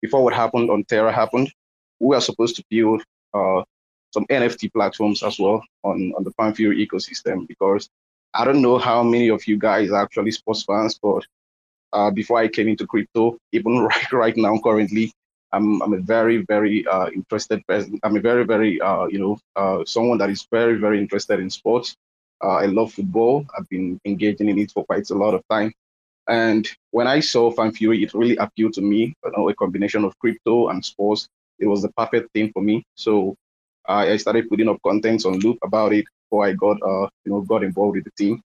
before what happened on Terra happened, we are supposed to build uh, some NFT platforms as well on, on the Fan Fury ecosystem because I don't know how many of you guys are actually sports fans, but uh, before I came into crypto, even *laughs* right right now currently, I'm I'm a very very uh, interested person. I'm a very very uh, you know uh, someone that is very very interested in sports. Uh, I love football. I've been engaging in it for quite a lot of time. And when I saw Fan Fury, it really appealed to me. You know, a combination of crypto and sports. It was the perfect thing for me. So I started putting up contents on Loop about it before I got uh, you know got involved with the team.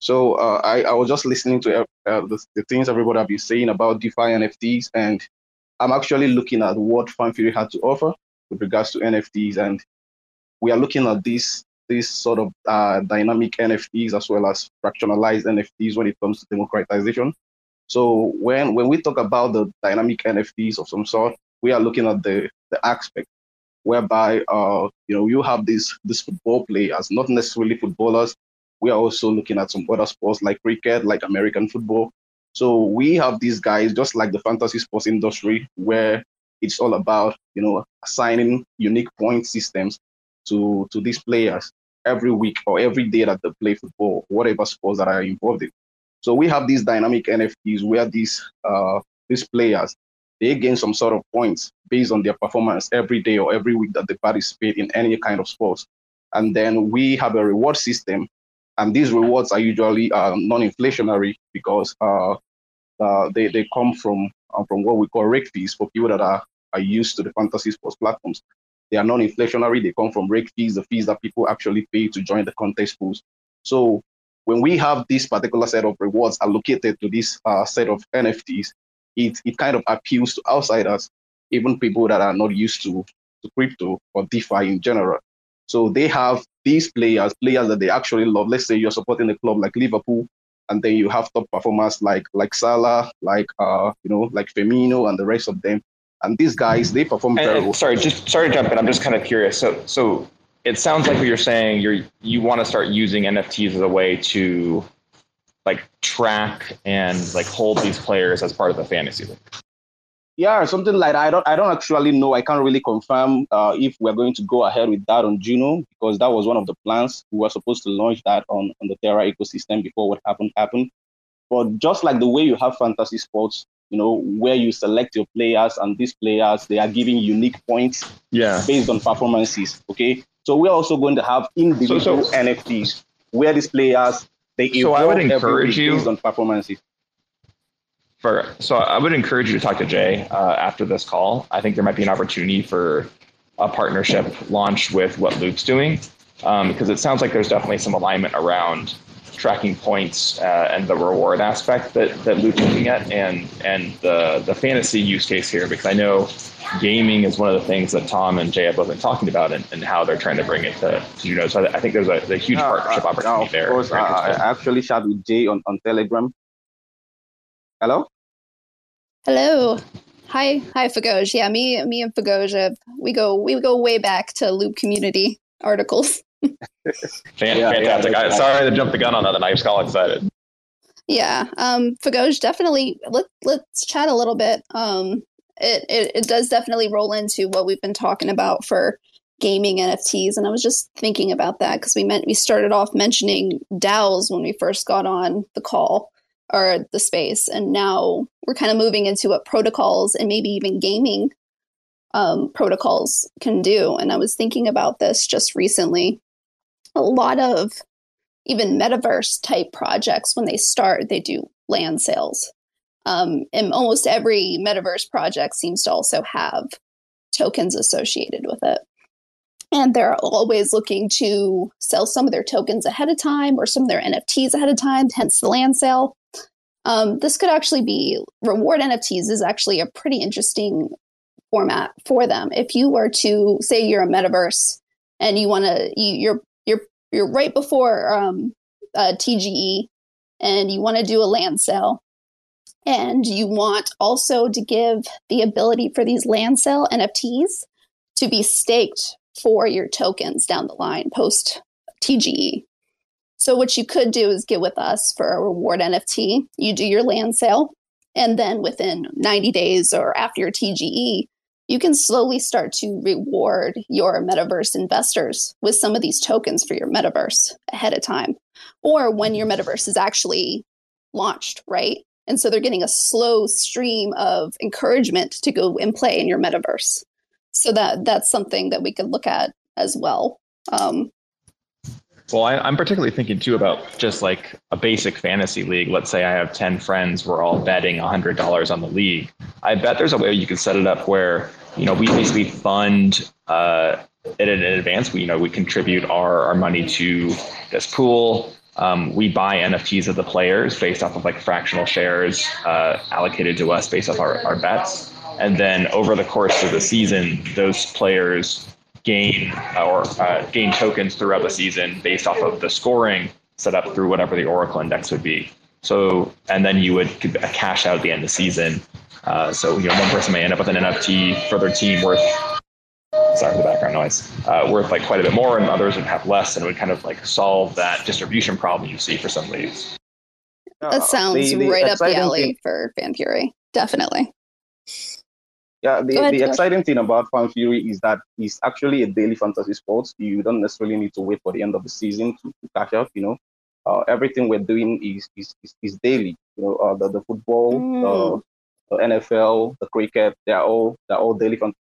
So uh, I, I was just listening to uh, the, the, things everybody have been saying about DeFi NFTs, and I'm actually looking at what Fan Fury had to offer with regards to NFTs, and we are looking at this this sort of uh, dynamic NFTs as well as fractionalized NFTs when it comes to democratization. So when when we talk about the dynamic NFTs of some sort, we are looking at the the aspect whereby uh, you know you have these these football players, not necessarily footballers. We are also looking at some other sports like cricket, like American football. So we have these guys, just like the fantasy sports industry, where it's all about you know assigning unique point systems to to these players every week or every day that they play football, whatever sports that are involved in. So we have these dynamic NFTs where these uh, these players they gain some sort of points based on their performance every day or every week that they participate in any kind of sports. And then we have a reward system, and these rewards are usually uh, non-inflationary because uh, uh, they, they come from uh, from what we call rake fees for people that are, are used to the fantasy sports platforms. They are non-inflationary. They come from rake fees, the fees that people actually pay to join the contest pools. So when we have this particular set of rewards allocated to this uh, set of NFTs, it, it kind of appeals to outsiders, even people that are not used to, to crypto or DeFi in general. So they have these players, players that they actually love. Let's say you're supporting a club like Liverpool, and then you have top performers like like Salah, like uh, you know, like Firmino and the rest of them. And these guys, they perform and, very well. Sorry, just sorry to jump in. I'm just kind of curious. So so it sounds like what you're saying, you're you want to start using NFTs as a way to like track and like hold these players as part of the fantasy league? Yeah, something like that. I don't I don't actually know. I can't really confirm uh, if we're going to go ahead with that on Juno because that was one of the plans. We were supposed to launch that on, on the Terra ecosystem before what happened happened. But just like the way you have fantasy sports, you know, where you select your players and these players, they are giving unique points yeah. based on performances. Okay. So we're also going to have individual so, so, NFTs where these players they so I would encourage you on performances. For, so I would encourage you to talk to Jey uh, after this call. I think there might be an opportunity for a partnership launch with what Loop's doing, um, because it sounds like there's definitely some alignment around tracking points uh, and the reward aspect that that Loop's looking at, and and the the fantasy use case here, because I know gaming is one of the things that Tom and Jey have both been talking about and, and how they're trying to bring it to, to know. So I, think there's a, a huge partnership uh, opportunity of there. Of course, uh, I actually chat with Jey on, on Telegram. Hello? Hello. Hi, hi, Fagoj. Yeah, me, me and Fagoj, we go, we go way back to Loop community articles. *laughs* Fantastic. Yeah, yeah, sorry to jump the gun on that. And I was all excited. Yeah, um, Fagoj, definitely. Let Let's chat a little bit. Um, it, it, it does definitely roll into what we've been talking about for gaming NFTs. And I was just thinking about that because we meant we started off mentioning DAOs when we first got on the call or the space, and now we're kind of moving into what protocols and maybe even gaming um, protocols can do. And I was thinking about this just recently. A lot of even metaverse type projects, when they start, they do land sales. Um, and almost every metaverse project seems to also have tokens associated with it. and they're always looking to sell some of their tokens ahead of time or some of their NFTs ahead of time, hence the land sale. Um, this could actually be reward NFTs is actually a pretty interesting format for them. If you were to say you're a metaverse and you want to, you, you're you're you're right before um, uh, TGE and you want to do a land sale, and you want also to give the ability for these land sale NFTs to be staked for your tokens down the line post TGE. So what you could do is get with us for a reward NFT. You do your land sale, and then within 90 days or after your TGE, you can slowly start to reward your metaverse investors with some of these tokens for your metaverse ahead of time, or when your metaverse is actually launched, right? And so they're getting a slow stream of encouragement to go and play in your metaverse. So that that's something that we could look at as well. Um, well, I, am particularly thinking too about just like a basic fantasy league. Let's say I have 10 friends, we're all betting $100 on the league. I bet there's a way you can set it up where, you know, we basically fund uh, it in advance. We, you know, we contribute our, our money to this pool. Um, we buy NFTs of the players based off of like fractional shares uh, allocated to us based off our, our bets. And then over the course of the season, those players gain or uh, gain tokens throughout the season based off of the scoring set up through whatever the Oracle index would be. So, and then you would cash out at the end of the season. Uh, so, you know, one person may end up with an NFT for their team worth, sorry for the background noise, uh, worth like quite a bit more, and others would have less, and it would kind of like solve that distribution problem you see for some leagues. That sounds the, the right up the alley thing. for Fan Fury. Definitely. Yeah, the, ahead, the exciting thing about Fan Fury is that it's actually a daily fantasy sport. You don't necessarily need to wait for the end of the season to, to catch up. You know, uh, everything we're doing is is, is, is daily. You know, uh, the, the football, mm. the NFL, the cricket, they're all they're all daily fantasy.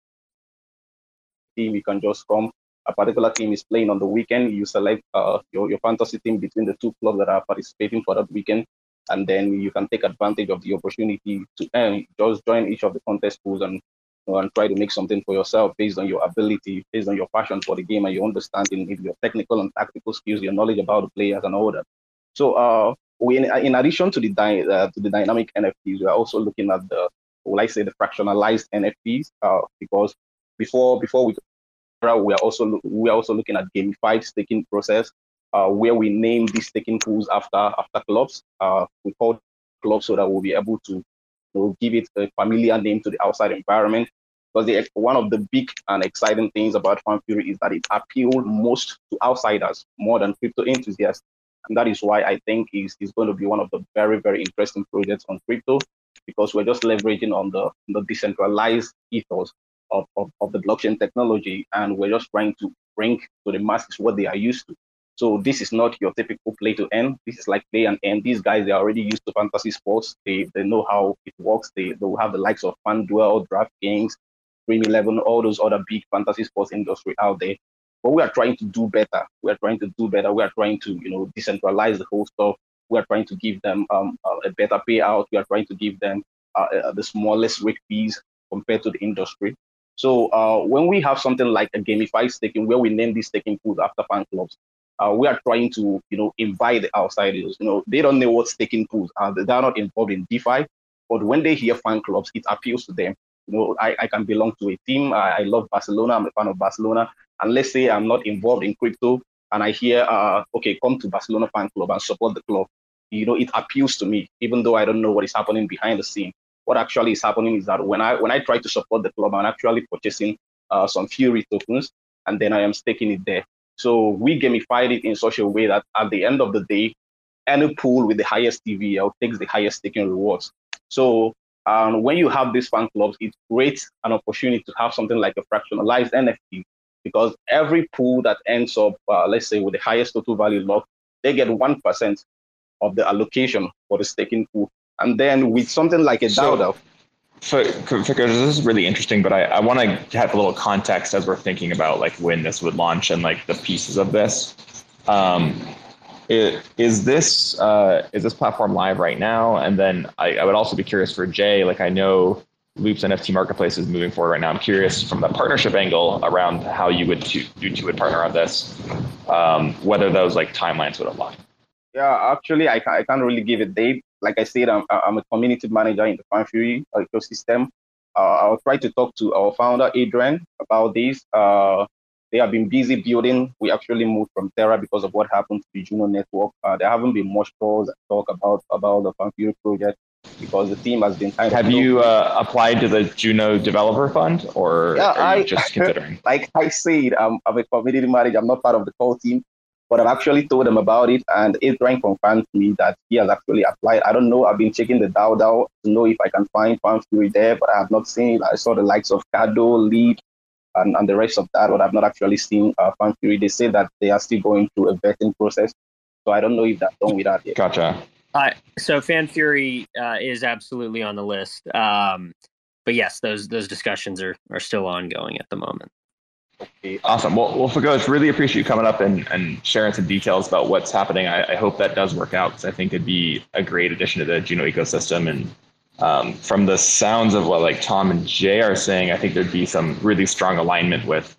Team, you can just come. A particular team is playing on the weekend. You select uh, your, your fantasy team between the two clubs that are participating for that weekend and then you can take advantage of the opportunity to earn. Just join each of the contest pools and and try to make something for yourself based on your ability, based on your passion for the game and your understanding, of your technical and tactical skills, your knowledge about the players and all that. So, uh, we in, addition to the uh, to the dynamic NFTs, we are also looking at the, I say, the fractionalized NFTs, uh, because before before we we are also we are also looking at gamified staking process uh, where we name these staking pools after after clubs. Uh, we call clubs so that we'll be able to you know, give it a familiar name to the outside environment. Because the, one of the big and exciting things about Fan Fury is that it appeals most to outsiders more than crypto enthusiasts. And that is why I think is is going to be one of the very, very interesting projects on crypto because we're just leveraging on the, the decentralized ethos of, of, of the blockchain technology and we're just trying to bring to the masses what they are used to. So this is not your typical play to earn. This is like play and earn. These guys they are already used to fantasy sports. They they know how it works. They they will have the likes of FanDuel, DraftKings, Dream Eleven, all those other big fantasy sports industry out there. But we are trying to do better. We are trying to do better. We are trying to you know decentralize the whole stuff. We are trying to give them um, a better payout. We are trying to give them uh, uh, the smallest rake fees compared to the industry. So uh, when we have something like a gamified staking, where we name these staking pools after fan clubs, uh, we are trying to, you know, invite the outsiders. You know, they don't know what staking pools. They are not involved in DeFi, but when they hear fan clubs, it appeals to them. You know, I, I can belong to a team. I, I love Barcelona. I'm a fan of Barcelona. And let's say I'm not involved in crypto, and I hear, uh, okay, come to Barcelona fan club and support the club. You know, it appeals to me, even though I don't know what is happening behind the scene. What actually is happening is that when I when I try to support the club, I'm actually purchasing uh, some Fury tokens, and then I am staking it there. So we gamified it in such a way that at the end of the day, any pool with the highest TVL takes the highest staking rewards. So um, when you have these fan clubs, it creates an opportunity to have something like a fractionalized NFT because every pool that ends up, uh, let's say, with the highest total value lock, they get 1% of the allocation for the staking pool. And then with something like a DAO, so, this is really interesting, but I, I want to have a little context as we're thinking about like when this would launch and like the pieces of this. Um, it, is this uh, is this platform live right now? And then I, I would also be curious for Jey. Like I know Loop's NFT marketplace is moving forward right now. I'm curious from the partnership angle around how you would you two would partner on this, um, whether those like timelines would align. Yeah, actually, I, I can't really give a date. Like I said, I'm, I'm a community manager in the FanFury ecosystem. Uh, I'll try to talk to our founder, Adrian, about this. Uh, they have been busy building. We actually moved from Terra because of what happened to the Juno network. Uh, there haven't been much calls and talk about, about the FanFury project because the team has been kind Have you uh, applied to the Juno Developer Fund or yeah, are you I, just considering? *laughs* Like I said, I'm, I'm a community manager. I'm not part of the core team, but I've actually told them about it and Adrian confirmed to me that he has actually applied. I don't know. I've been checking the DAO DAO to know if I can find FanFury there, but I have not seen it. I saw the likes of Kado, Leap, and, and the rest of that, but I've not actually seen uh, FanFury. They say that they are still going through a vetting process. So I don't know if that's done with that yet. Gotcha. Uh, so FanFury uh, is absolutely on the list. Um, but yes, those those discussions are, are still ongoing at the moment. Awesome. Well, well, Fagoj, really appreciate you coming up and, and sharing some details about what's happening. I, I hope that does work out because I think it'd be a great addition to the Juno ecosystem and um, from the sounds of what like Tom and Jey are saying, I think there'd be some really strong alignment with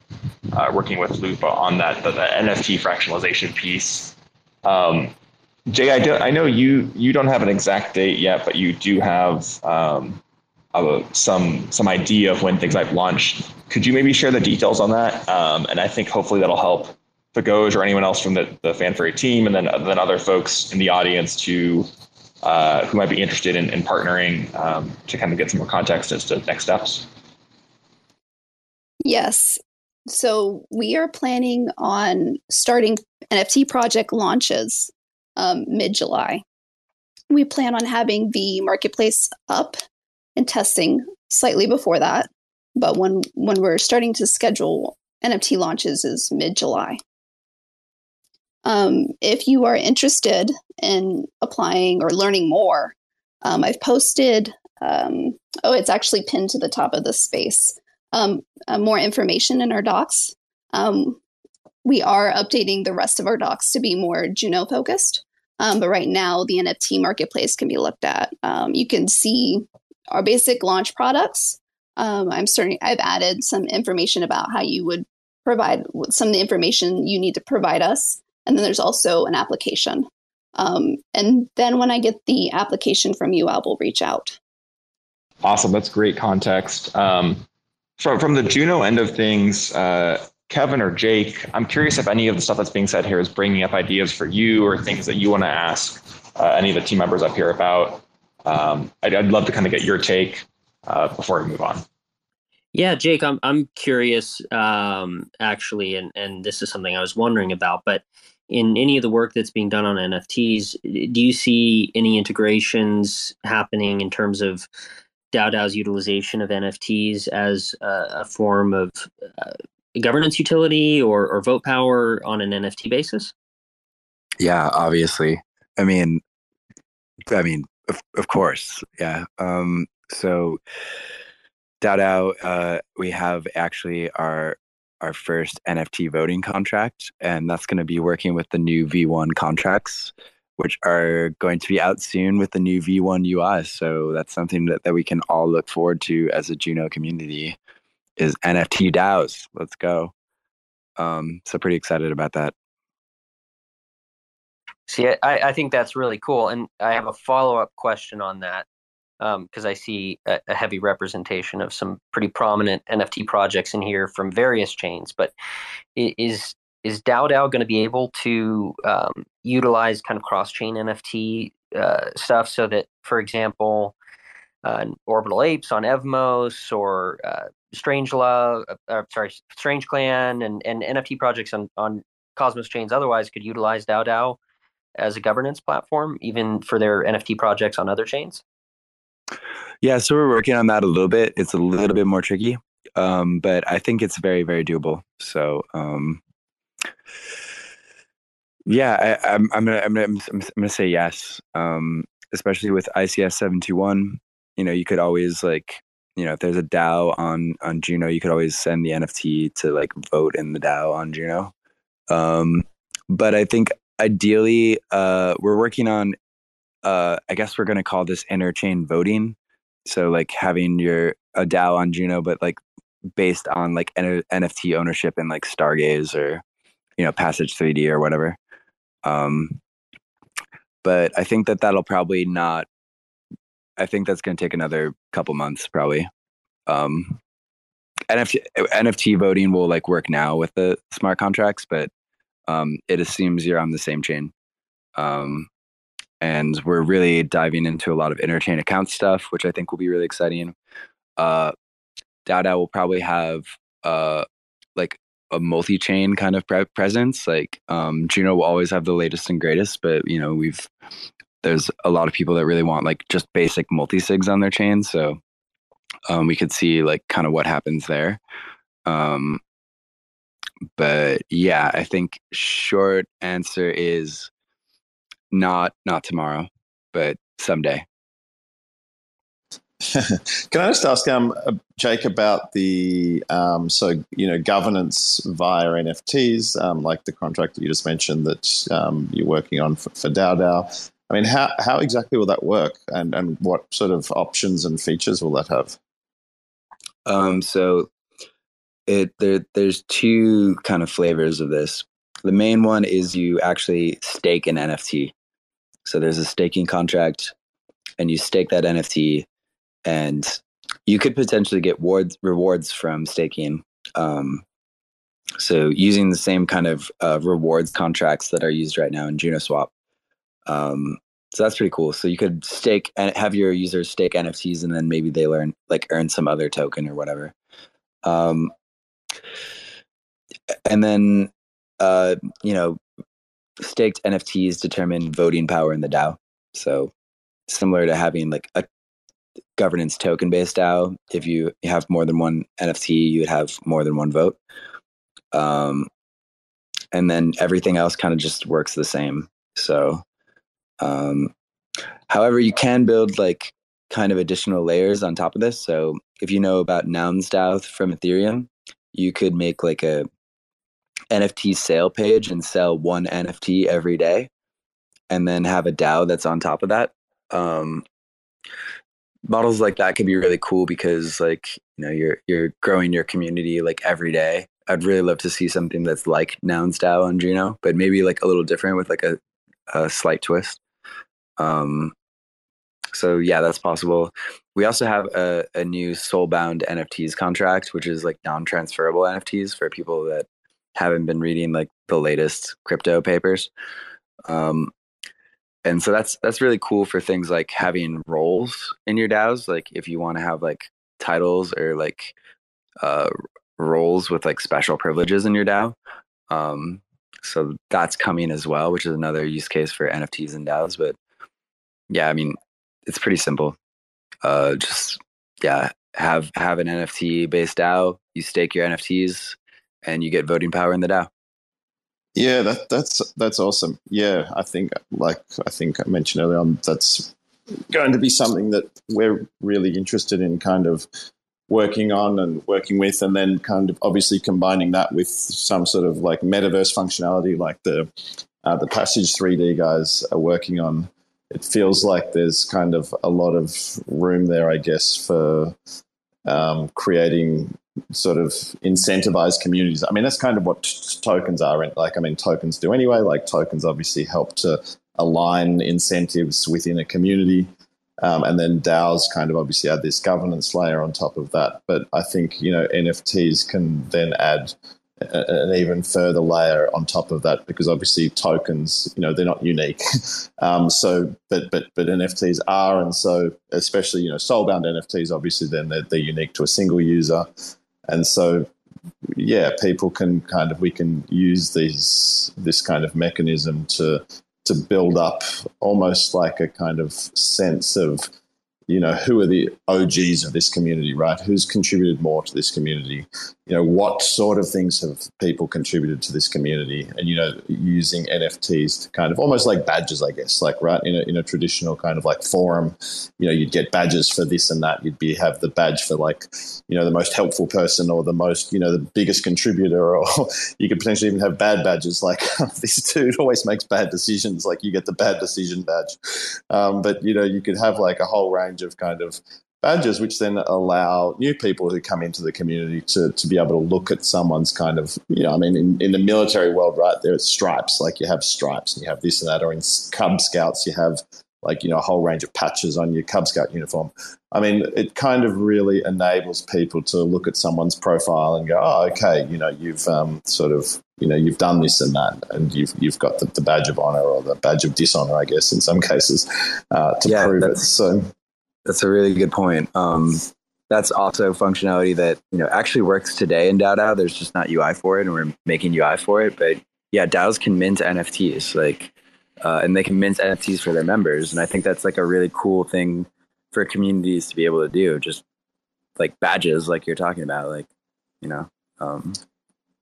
uh, working with Loop on that the, the NFT fractionalization piece. Um, Jey, I, do, I know you you don't have an exact date yet, but you do have um, a, some some idea of when things might launch. Could you maybe share the details on that? Um, and I think hopefully that'll help Fagoj or anyone else from the, the FanFury team, and then then other folks in the audience to uh, who might be interested in, in partnering um, to kind of get some more context as to next steps? Yes. So we are planning on starting NFT project launches um, mid July. We plan on having the marketplace up and testing slightly before that, but when when we're starting to schedule NFT launches is mid July. Um, if you are interested in applying or learning more, um, I've posted, um, oh, it's actually pinned to the top of the space, um, uh, more information in our docs. Um, we are updating the rest of our docs to be more Juno focused. Um, but right now, the NFT marketplace can be looked at. you can see our basic launch products. I'm starting, I've added some information about how you would provide some of the information you need to provide us and then there's also an application. Um, and then when I get the application from you, I will reach out. Awesome. That's great context. Um, from, from the Juno end of things, uh, Kevin or Jake, I'm curious if any of the stuff that's being said here is bringing up ideas for you or things that you want to ask uh, any of the team members up here about. Um, I'd, I'd, love to kind of get your take uh, before we move on. Yeah, Jake, I'm I'm curious um, actually, and and this is something I was wondering about, but in any of the work that's being done on NFTs, do you see any integrations happening in terms of DAO DAO's utilization of NFTs as a, a form of uh, governance utility or, or vote power on an NFT basis? Yeah, obviously. I mean, I mean, of, of course, yeah. Um, so DAO uh, we have actually our our first NFT voting contract, and that's going to be working with the new V1 contracts, which are going to be out soon with the new V1 UI. So that's something that, that we can all look forward to as a Juno community is NFT DAOs. Let's go. Um, so pretty excited about that. See, I, I think that's really cool. And I have a follow up question on that because um, I see a, a, heavy representation of some pretty prominent NFT projects in here from various chains. But is is DAO going to be able to um, utilize kind of cross chain NFT uh, stuff so that, for example, uh, Orbital Apes on Evmos or uh, Strange Love, uh, sorry, Strange Clan, and, and NFT projects on, on Cosmos chains otherwise could utilize DAO DAO as a governance platform, even for their NFT projects on other chains? Yeah, so we're working on that a little bit. It's a little bit more tricky, um, but I think it's very, very doable. So, um, yeah, I, am I'm, I'm gonna, I'm gonna, I'm gonna say yes. Um, especially with ICS seven two one, you know, you could always like, you know, if there's a DAO on on Juno, you could always send the NFT to like vote in the DAO on Juno. Um, but I think ideally, uh, we're working on uh, I guess we're going to call this interchain voting. So like having your a DAO on Juno, but like based on like N- NFT ownership and like Stargaze or you know Passage 3D or whatever. Um, but I think that that'll probably not. I think that's going to take another couple months, probably. Um, NFT NFT voting will like work now with the smart contracts, but um, it assumes you're on the same chain. Um, and we're really diving into a lot of interchain account stuff, which I think will be really exciting. Uh, DAO will probably have uh, like a multi-chain kind of pre- presence. Like um, Juno will always have the latest and greatest, but you know we've there's a lot of people that really want like just basic multi-sigs on their chain. So um, we could see like kind of what happens there. Um, but yeah, I think short answer is not not tomorrow, but someday. *laughs* Can I just ask um, uh, Jake about the um, so you know governance via NFTs, um, like the contract that you just mentioned that um, you're working on for, for DAO. I mean, how how exactly will that work, and and what sort of options and features will that have? Um, so it there there's two kind of flavors of this. The main one is you actually stake an NFT. So there's a staking contract, and you stake that NFT and you could potentially get rewards from staking. Um, so using the same kind of uh, rewards contracts that are used right now in JunoSwap. Um, so that's pretty cool. So you could stake and have your users stake NFTs, and then maybe they learn like earn some other token or whatever. Um, and then uh, you know, staked NFTs determine voting power in the DAO. So similar to having like a governance token based DAO. If you have more than one NFT, you would have more than one vote. Um, and then everything else kind of just works the same. So, um, however, you can build like kind of additional layers on top of this. So, if you know about Nouns DAO from Ethereum, you could make like a NFT sale page and sell one NFT every day, and then have a DAO that's on top of that. Um, models like that could be really cool because like you know you're you're growing your community like every day i'd really love to see something that's like nouns DAO on juno but maybe like a little different with like a, a slight twist um so yeah that's possible we also have a, a new soulbound nfts contract which is like non-transferable nfts for people that haven't been reading like the latest crypto papers um and so that's that's really cool for things like having roles in your DAOs. Like if you want to have like titles or like uh, roles with like special privileges in your DAO. Um, so that's coming as well, which is another use case for NFTs and DAOs. But yeah, I mean, it's pretty simple. Uh, just yeah, have have an NFT based DAO. You stake your NFTs, and you get voting power in the DAO. Yeah, that, that's that's awesome. Yeah, I think like I think I mentioned earlier on, that's going to be something that we're really interested in, kind of working on and working with, and then kind of obviously combining that with some sort of like metaverse functionality, like the uh, the Passage 3D guys are working on. It feels like there's kind of a lot of room there, I guess, for um, creating sort of incentivized communities. I mean, that's kind of what t- tokens are. Like, I mean, tokens do anyway. Like, tokens obviously help to align incentives within a community. Um, and then DAOs kind of obviously add this governance layer on top of that. But I think, you know, NFTs can then add an even further layer on top of that because obviously tokens you know they're not unique. *laughs* Um, so but but but nfts are and so especially you know soulbound nfts obviously then they're, they're unique to a single user. And so yeah people can kind of we can use these this kind of mechanism to to build up almost like a kind of sense of you know who are the og's of this community right? Who's contributed more to this community you know what sort of things have people contributed to this community? And you know using nfts to kind of almost like badges i guess like right in a, in a traditional kind of like forum you know you'd get badges for this and that. You'd be have the badge for like you know the most helpful person or the most you know the biggest contributor or *laughs* you could potentially even have bad badges. Like *laughs* this dude always makes bad decisions. Like you get the bad decision badge. Um, but you know you could have like a whole range of kind of badges, which then allow new people who come into the community to, to be able to look at someone's kind of, you know, I mean, in, in the military world, right, there there's stripes, like you have stripes and you have this and that, or in Cub Scouts, you have like, you know, a whole range of patches on your Cub Scout uniform. I mean, it kind of really enables people to look at someone's profile and go, oh, okay, you know, you've um, sort of, you know, you've done this and that, and you've you've got the, the badge of honor or the badge of dishonor, I guess, in some cases, uh, to yeah, prove it. So that's a really good point. Um, that's also functionality that you know actually works today in DAO. There's just not UI for it, and we're making UI for it. But yeah, DAOs can mint NFTs, like, uh, and they can mint NFTs for their members, and I think that's like a really cool thing for communities to be able to do. Just like badges, like you're talking about, like you know. Um,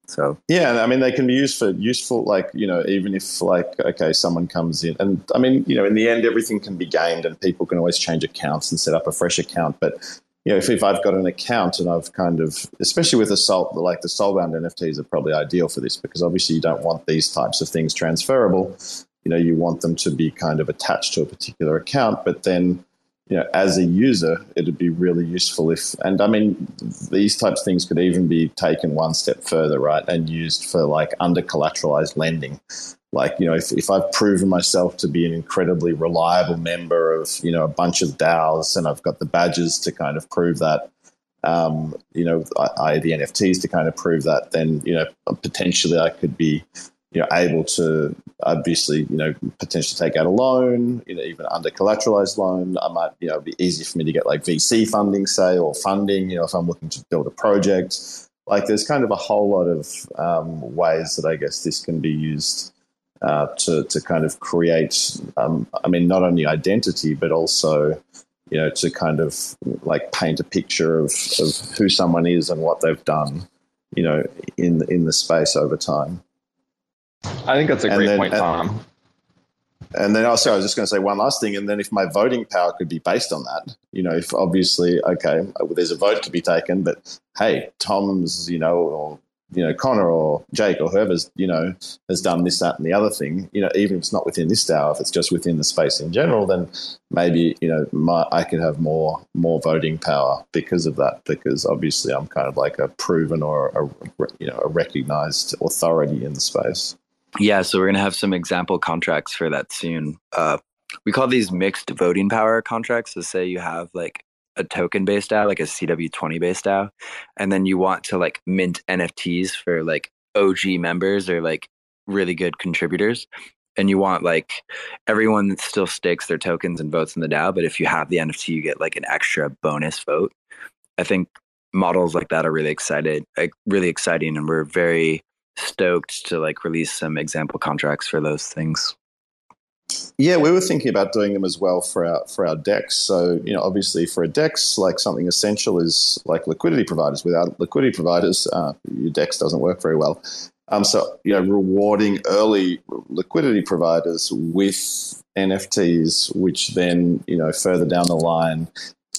so yeah, I mean they can be used for useful, like you know, even if like okay, someone comes in, and I mean you know, in the end, everything can be gained, and people can always change accounts and set up a fresh account. But you know, if, if I've got an account and I've kind of, especially with the soul, like the soulbound NFTs are probably ideal for this because obviously you don't want these types of things transferable. You know, you want them to be kind of attached to a particular account, but then you know, as a user, it'd be really useful if, and I mean, these types of things could even be taken one step further, right, and used for like under collateralized lending. Like, you know, if, if I've proven myself to be an incredibly reliable member of, you know, a bunch of DAOs and I've got the badges to kind of prove that, um, you know, I, I the NFTs to kind of prove that, then, you know, potentially I could be you know, able to obviously, you know, potentially take out a loan, you know, even under collateralized loan. I might, you know, be easy for me to get like VC funding, say, or funding, you know, if I'm looking to build a project. Like there's kind of a whole lot of um, ways that I guess this can be used uh, to, to kind of create, um, I mean, not only identity, but also, you know, to kind of like paint a picture of, of who someone is and what they've done, you know, in, in the space over time. I think that's a great then, point, Tom. And then also, I was just going to say one last thing. And then, if my voting power could be based on that, you know, if obviously, okay, there's a vote to be taken, but hey, Tom's, you know, or you know, Conor or Jake or whoever's, you know, has done this, that, and the other thing, you know, even if it's not within this DAO, if it's just within the space in general, then maybe, you know, my, I could have more, more voting power because of that, because obviously I'm kind of like a proven or a, you know, a recognized authority in the space. Yeah, so we're gonna have some example contracts for that soon. Uh, we call these mixed voting power contracts. So say you have like a token based DAO, like a CW20 based DAO, and then you want to like mint NFTs for like OG members or like really good contributors. And you want like everyone that still stakes their tokens and votes in the DAO, but if you have the NFT, you get like an extra bonus vote. I think models like that are really excited, like really exciting, and we're very stoked to like release some example contracts for those things. Yeah, we were thinking about doing them as well for our for our DEX. So you know, obviously for a DEX, like something essential is like liquidity providers. Without liquidity providers, uh, your DEX doesn't work very well. Um, so you know, rewarding early liquidity providers with NFTs, which then you know further down the line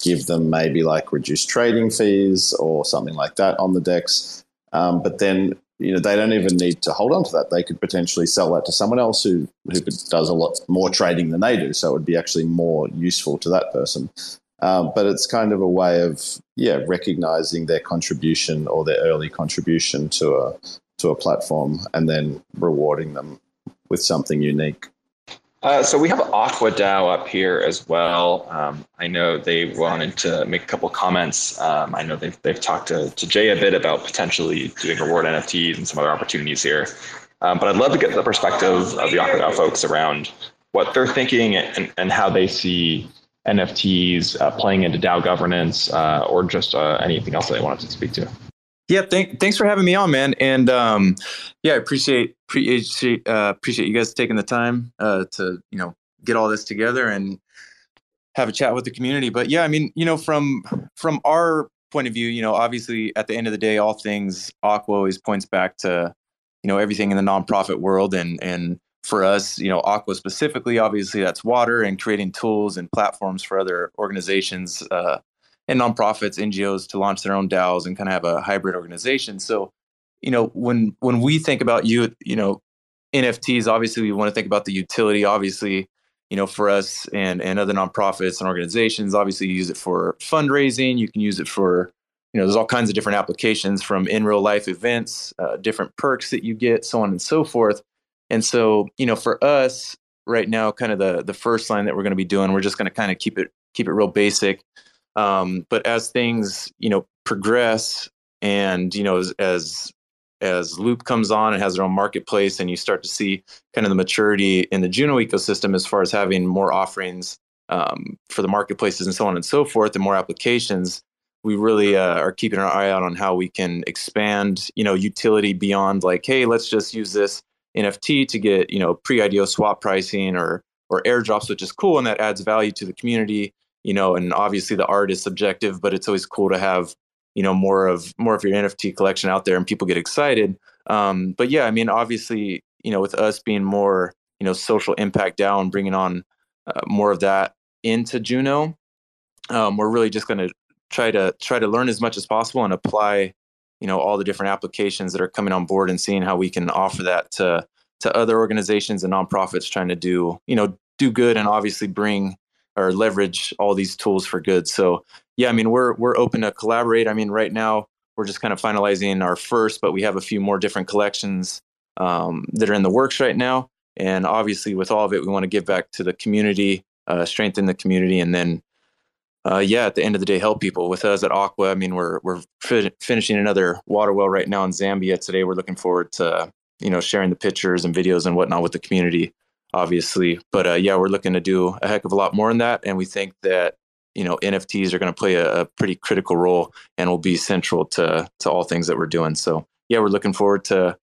give them maybe like reduced trading fees or something like that on the DEX. Um, but then you know they don't even need to hold on to that. They could potentially sell that to someone else who who does a lot more trading than they do. So it would be actually more useful to that person. Um, but it's kind of a way of yeah recognizing their contribution or their early contribution to a to a platform and then rewarding them with something unique. Uh, so we have Aqua DAO up here as well. Um, I know they wanted to make a couple comments. Um, I know they've, they've talked to, to Jey a bit about potentially doing reward NFTs and some other opportunities here. Um, but I'd love to get the perspective of the Aqua DAO folks around what they're thinking and, and how they see NFTs uh, playing into DAO governance uh, or just uh, anything else that they wanted to speak to. Yeah, thank, thanks for having me on, man. And um, yeah, I appreciate appreciate uh, appreciate you guys taking the time uh, to you know get all this together and have a chat with the community. But yeah, I mean, you know, from from our point of view, you know, obviously at the end of the day, all things Aqua always points back to you know everything in the nonprofit world, and and for us, you know, Aqua specifically, obviously that's water and creating tools and platforms for other organizations. Uh, and nonprofits, NGOs to launch their own DAOs and kind of have a hybrid organization. So, you know, when when we think about you, you know, NFTs, obviously we want to think about the utility. Obviously, you know, for us and and other nonprofits and organizations. Obviously, you use it for fundraising. You can use it for, you know, there's all kinds of different applications from in real life events, uh, different perks that you get, so on and so forth. And so, you know, for us right now, kind of the the first line that we're going to be doing, we're just going to kind of keep it keep it real basic. Um, but as things, you know, progress and you know as, as as Loop comes on and has their own marketplace, and you start to see kind of the maturity in the Juno ecosystem as far as having more offerings um, for the marketplaces and so on and so forth, and more applications. We really uh, are keeping our eye out on how we can expand, you know, utility beyond like, hey, let's just use this NFT to get, you know, pre-IDO swap pricing or or airdrops, which is cool and that adds value to the community, you know. And obviously, the art is subjective, but it's always cool to have you know more of more of your NFT collection out there and people get excited. Um, but yeah, I mean, obviously, you know, with us being more you know social impact down, bringing on uh, more of that into Juno, um, we're really just going to try to try to learn as much as possible and apply you know all the different applications that are coming on board and seeing how we can offer that to to other organizations and nonprofits trying to do you know do good and obviously bring or leverage all these tools for good so yeah, I mean, we're we're open to collaborate. I mean, right now we're just kind of finalizing our first, but we have a few more different collections um, that are in the works right now. And obviously, with all of it, we want to give back to the community, uh, strengthen the community, and then, uh, yeah, at the end of the day, help people. With us at Aqua, I mean, we're we're fi- finishing another water well right now in Zambia today. We're looking forward to you know sharing the pictures and videos and whatnot with the community, obviously. But uh, yeah, we're looking to do a heck of a lot more in that, and we think that you know NFTs are going to play a, a, pretty critical role and will be central to to all things that we're doing. So yeah, we're looking forward to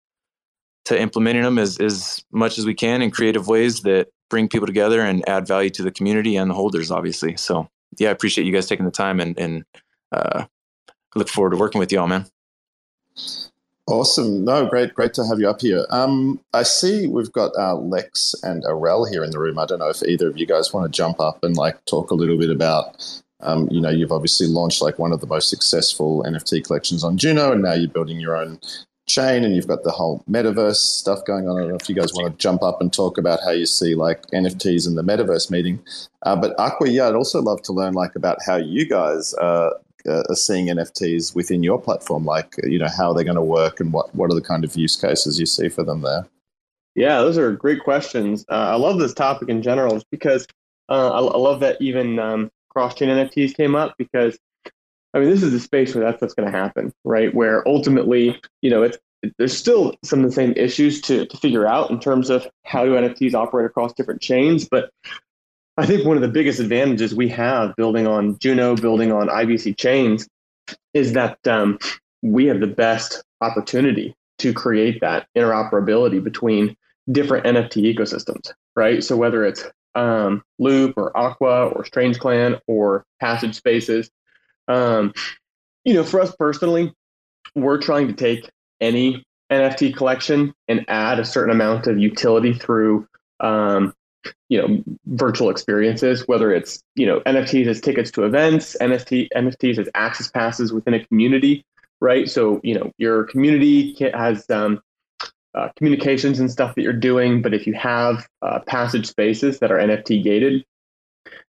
to implementing them as as much as we can in creative ways that bring people together and add value to the community and the holders, obviously. So yeah, I appreciate you guys taking the time and and uh, look forward to working with you all, man. Awesome. No, great, great to have you up here. Um, I see we've got uh, Lex and Errol here in the room. I don't know if either of you guys want to jump up and like talk a little bit about. Um, you know, you've obviously launched like one of the most successful NFT collections on Juno, and now you're building your own chain, and you've got the whole metaverse stuff going on. I don't know if you guys want to jump up and talk about how you see like NFTs and the metaverse meeting. Uh, but Aqua, yeah, I'd also love to learn like about how you guys uh, uh, are seeing NFTs within your platform? Like, you know, how are they're going to work and what, what are the kind of use cases you see for them there? Yeah, those are great questions. Uh, I love this topic in general because uh, I, I, love that even um, cross chain NFTs came up because I mean, this is the space where that's what's going to happen, right? Where ultimately, you know, it's there's still some of the same issues to, to figure out in terms of how do NFTs operate across different chains. But I think one of the biggest advantages we have building on Juno, building on IBC chains, is that um, we have the best opportunity to create that interoperability between different NFT ecosystems, right? So whether it's um, Loop or Aqua or Strange Clan or Passage Spaces, um, you know, for us personally, we're trying to take any NFT collection and add a certain amount of utility through um, you know virtual experiences whether it's you know nfts as tickets to events nft nfts as access passes within a community right? So you know your community has um, uh, communications and stuff that you're doing but if you have uh, passage spaces that are nft gated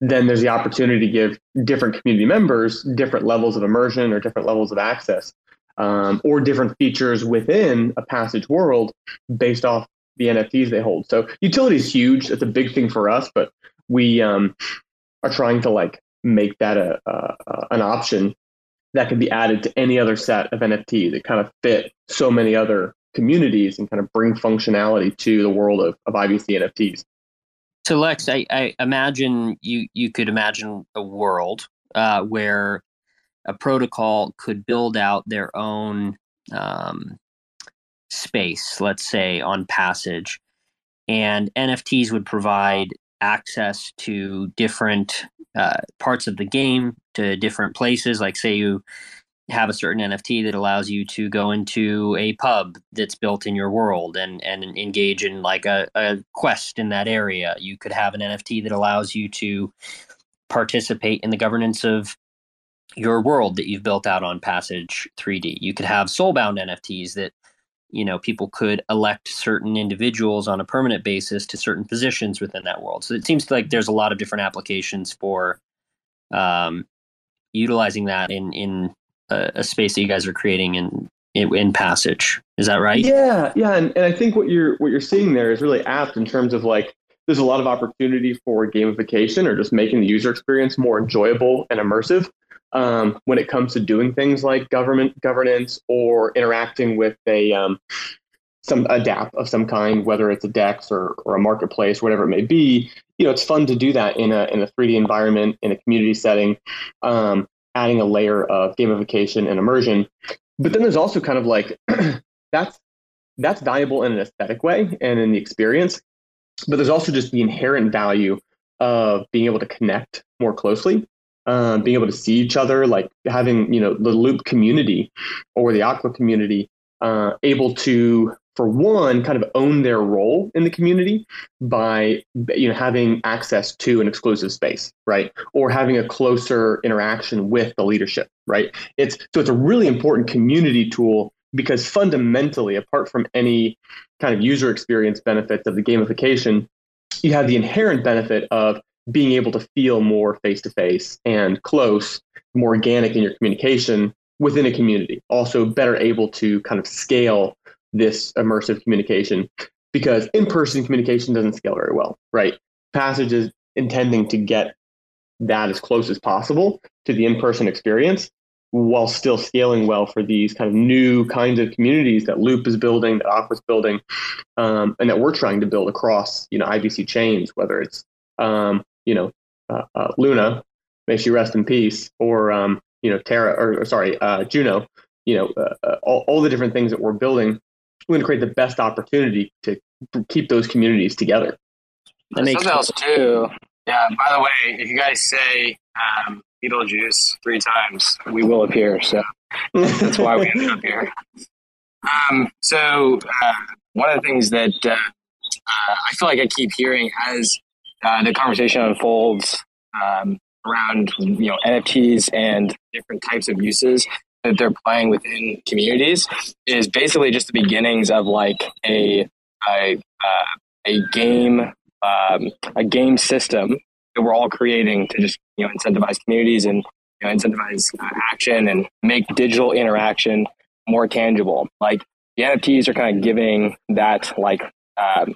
then there's the opportunity to give different community members different levels of immersion or different levels of access um, or different features within a passage world based off the NFTs they hold. So utility is huge. It's a big thing for us, but we um, are trying to like make that a, a, a, an option that can be added to any other set of NFT that kind of fit so many other communities and kind of bring functionality to the world of, of IBC NFTs. So Lex, I, I imagine you you could imagine a world uh, where a protocol could build out their own um, space, let's say on Passage, and NFTs would provide access to different uh, parts of the game, to different places. Like, say you have a certain NFT that allows you to go into a pub that's built in your world and and engage in like a, a quest in that area. You could have an NFT that allows you to participate in the governance of your world that you've built out on Passage 3D. You could have soulbound NFTs that you know people could elect certain individuals on a permanent basis to certain positions within that world. So it seems like there's a lot of different applications for um, utilizing that in in a, a, space that you guys are creating in, in, in Passage. Is that right? Yeah, yeah, and, and I think what you're what you're seeing there is really apt in terms of like there's a lot of opportunity for gamification or just making the user experience more enjoyable and immersive um, when it comes to doing things like government governance or interacting with a um, some a DApp of some kind, whether it's a DEX or, or a marketplace, whatever it may be. You know, it's fun to do that in a in a 3D environment in a community setting, um, adding a layer of gamification and immersion. But then there's also kind of like *clears throat* that's that's valuable in an aesthetic way and in the experience. But there's also just the inherent value of being able to connect more closely um, being able to see each other, like having you know the Loop community or the Aqua community uh, able to, for one, kind of own their role in the community by you know having access to an exclusive space, right, or having a closer interaction with the leadership, right. It's so it's a really important community tool because fundamentally, apart from any kind of user experience benefits of the gamification, you have the inherent benefit of being able to feel more face to face and close, more organic in your communication within a community. Also, better able to kind of scale this immersive communication because in person communication doesn't scale very well, right? Passage is intending to get that as close as possible to the in person experience while still scaling well for these kind of new kinds of communities that Loop is building, that Aqua's building, um, and that we're trying to build across, you know, IBC chains, whether it's um, you know, uh, uh, Luna, may she rest in peace, or um, you know, Terra, or, or sorry, uh, Juno, you know, uh, uh, all, all the different things that we're building, we're going to create the best opportunity to keep those communities together. That Something else too. Yeah. By the way, if you guys say um, Beetlejuice three times, we will appear. So that's why we ended up here. Um, so uh, one of the things that uh, uh, I feel like I keep hearing as uh, the conversation unfolds um, around you know NFTs and different types of uses that they're playing within communities is basically just the beginnings of like a a, uh, a game um, a game system that we're all creating to just you know incentivize communities and you know, incentivize uh, action and make digital interaction more tangible. Like the NFTs are kind of giving that like um,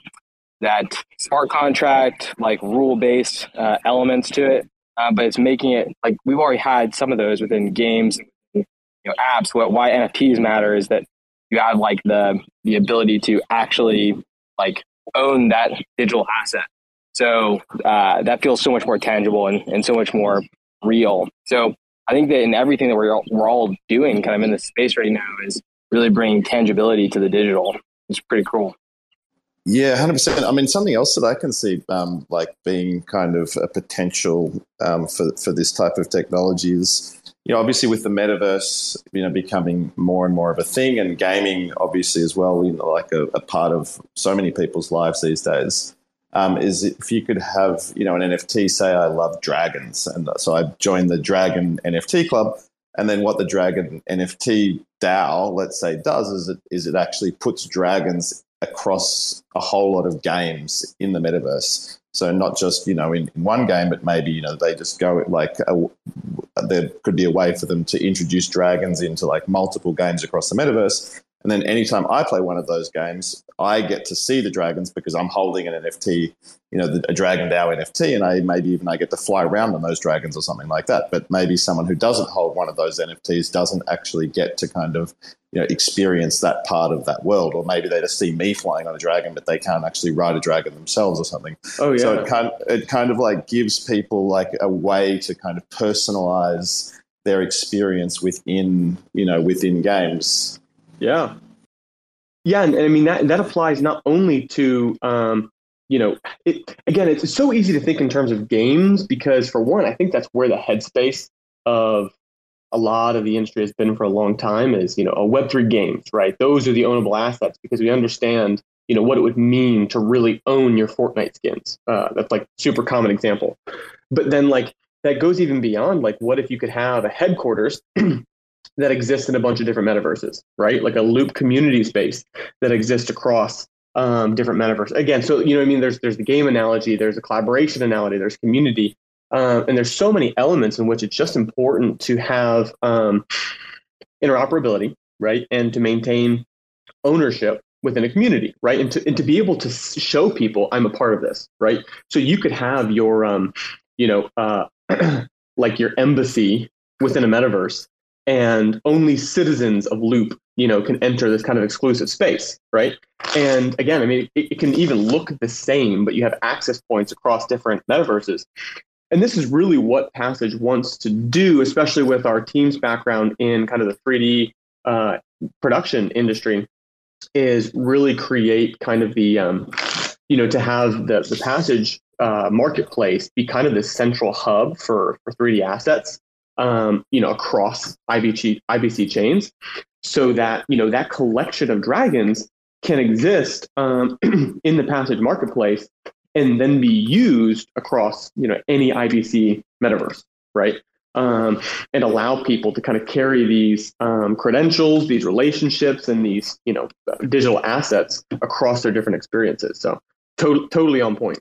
that smart contract, like rule based uh, elements to it, uh, but it's making it like we've already had some of those within games, you know, apps. What why NFTs matter is that you have like the the ability to actually like own that digital asset. So uh, that feels so much more tangible and, and so much more real. So I think that in everything that we're all, we're all doing, kind of in this space right now, is really bringing tangibility to the digital. It's pretty cool. Yeah, hundred percent. I mean, something else that I can see, um, like being kind of a potential um, for for this type of technology is, you know, obviously with the metaverse, you know, becoming more and more of a thing, and gaming, obviously as well, you know, like a, a part of so many people's lives these days. Um, is if you could have, you know, an NFT. Say, I love dragons, and so I joined the Dragon NFT Club, and then what the Dragon NFT DAO, let's say, does is it is it actually puts dragons across a whole lot of games in the metaverse. So not just you know in, in one game, but maybe you know they just go like a, there could be a way for them to introduce dragons into like multiple games across the metaverse. And then anytime I play one of those games, I get to see the dragons because I'm holding an NFT, you know, a Dragon DAO NFT, and I maybe even I get to fly around on those dragons or something like that. But maybe someone who doesn't hold one of those NFTs doesn't actually get to kind of you know experience that part of that world. Or maybe they just see me flying on a dragon but they can't actually ride a dragon themselves or something. Oh yeah so it kind it kind of like gives people like a way to kind of personalize their experience within you know within games yeah. Yeah and, and i mean that that applies not only to um you know it, again it's so easy to think in terms of games because for one i think that's where the headspace of a lot of the industry has been for a long time is you know a web3 games right? Those are the ownable assets because we understand you know what it would mean to really own your fortnite skins. Uh, that's like super common example. But then like that goes even beyond like what if you could have a headquarters *clears throat* that exists in a bunch of different metaverses, right? Like a loop community space that exists across um, different metaverses. Again, so you know, I mean, there's there's the game analogy, there's a collaboration analogy, there's community, uh, and there's so many elements in which it's just important to have um, interoperability, right, and to maintain ownership within a community, right, and to and to be able to show people I'm a part of this, right. So you could have your, um, you know, uh, *clears throat* like your embassy within a metaverse and only citizens of Loop, you know, can enter this kind of exclusive space, right? And again, I mean, it, it, can even look the same, but you have access points across different metaverses. And this is really what Passage wants to do, especially with our team's background in kind of the 3D uh, production industry, is really create kind of the, um, you know, to have the, the Passage uh, marketplace be kind of the central hub for, for 3D assets um, you know, across IBC, IBC chains so that, you know, that collection of dragons can exist um, *clears throat* in the Passage marketplace and then be used across, you know, any IBC metaverse, right? Um, and allow people to kind of carry these um, credentials, these relationships, and these, you know, digital assets across their different experiences. So, to- totally on point.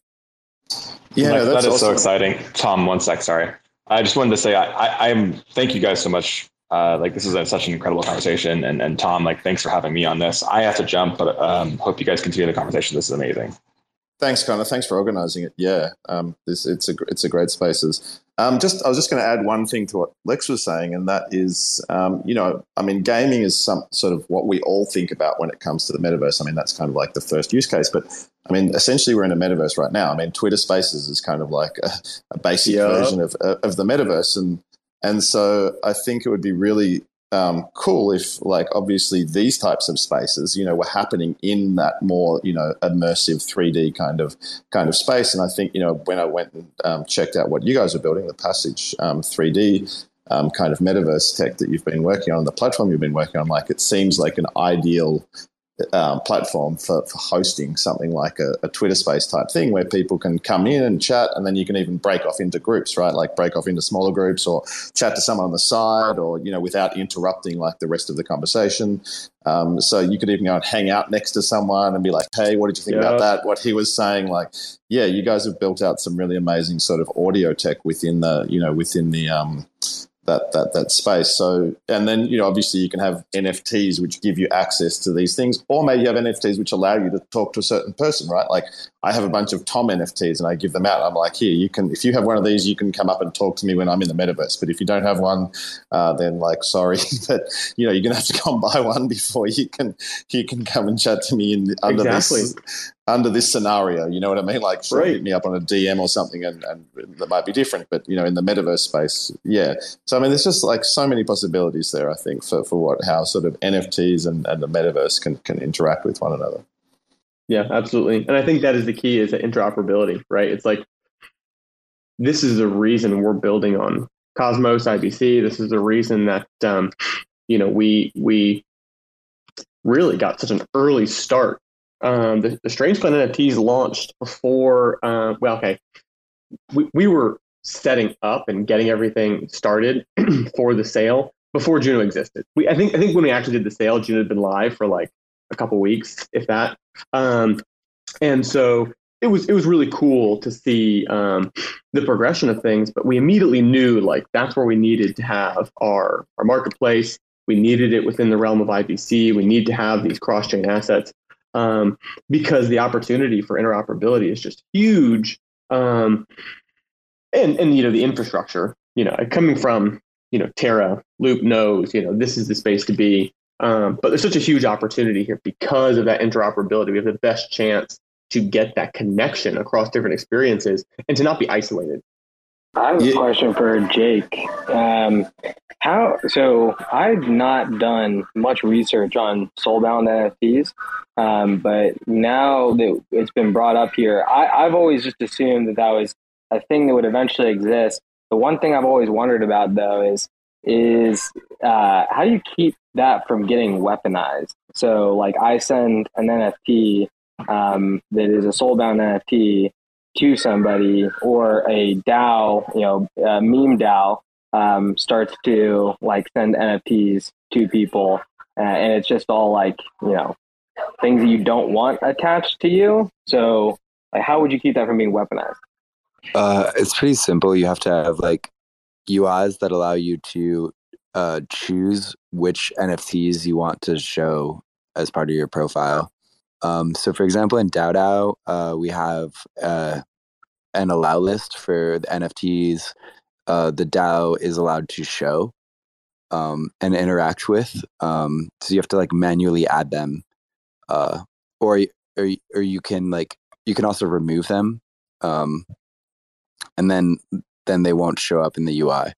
Yeah, that, that is awesome. so exciting. Tom, one sec, sorry. I just wanted to say I, I, am thank you guys so much. Uh, like this is a, such an incredible conversation, and and Tom, like thanks for having me on this. I have to jump, but um, hope you guys continue the conversation. This is amazing. Thanks, Conor. Thanks for organising it. Yeah, um, this it's a it's a great spaces. Um, just I was just going to add one thing to what Lex was saying, and that is, um, you know, I mean, gaming is some sort of what we all think about when it comes to the metaverse. I mean, that's kind of like the first use case, but I mean, essentially, we're in a metaverse right now. I mean, Twitter Spaces is kind of like a, a basic yeah. version of of the metaverse, and and so I think it would be really um, cool if, like, obviously these types of spaces, you know, were happening in that more, you know, immersive 3D kind of kind of space. And I think, you know, when I went and um, checked out what you guys are building, the Passage um, 3D um, kind of metaverse tech that you've been working on, the platform you've been working on, like, it seems like an ideal um, platform for, for hosting something like a, a, Twitter space type thing where people can come in and chat and then you can even break off into groups, right? Like break off into smaller groups or chat to someone on the side or, you know, without interrupting like the rest of the conversation. Um, so you could even go and hang out next to someone and be like, hey, what did you think yeah. about that? What he was saying, like, yeah, you guys have built out some really amazing sort of audio tech within the, you know, within the, um, that that that space. So, and then you know, obviously, you can have NFTs which give you access to these things, or maybe you have NFTs which allow you to talk to a certain person, right? Like, I have a bunch of Tom NFTs, and I give them out. I'm like, here, you can, if you have one of these, you can come up and talk to me when I'm in the metaverse. But if you don't have one, uh, then like, sorry, *laughs* but you know, you're gonna have to come buy one before you can you can come and chat to me in under exactly. this under this scenario. You know what I mean? Like, sure, right. hit me up on a DM or something, and, and that might be different. But you know, in the metaverse space, yeah. So I mean, there's just like so many possibilities there. I think for, for what how sort of NFTs and, and the metaverse can can interact with one another. Yeah, absolutely. And I think that is the key is the interoperability, right? It's like this is the reason we're building on Cosmos IBC. This is the reason that um, you know we we really got such an early start um, the, the Strange Clan NFTs launched before. Uh, well, okay, we we were setting up and getting everything started *clears throat* for the sale before Juno existed. We I think I think when we actually did the sale, Juno had been live for like a couple weeks, if that. Um, and so it was it was really cool to see um, the progression of things. But we immediately knew like that's where we needed to have our our marketplace. We needed it within the realm of IBC. We need to have these cross chain assets um, because the opportunity for interoperability is just huge. Um, and and you know the infrastructure, you know, coming from you know Terra, Loop knows, you know, this is the space to be. Um, but there's such a huge opportunity here because of that interoperability. We have the best chance to get that connection across different experiences and to not be isolated. I have a question for Jake. Um, how so? I've not done much research on soulbound NFTs, um, but now that it's been brought up here, I, I've always just assumed that that was a thing that would eventually exist. The one thing I've always wondered about though is is uh, how do you keep that from getting weaponized? So, like, I send an NFT um, that is a soulbound NFT to somebody or a DAO, you know, a meme DAO, um, starts to like send NFTs to people, uh, and it's just all like you know things that you don't want attached to you. So, like, how would you keep that from being weaponized? Uh, it's pretty simple. You have to have like UIs that allow you to uh, choose which NFTs you want to show as part of your profile. Um, so, for example, in DAO uh, we have uh, an allow list for the NFTs uh, the DAO is allowed to show um, and interact with. Um, so you have to like manually add them, uh, or or or you can like you can also remove them, um, and then then they won't show up in the UI.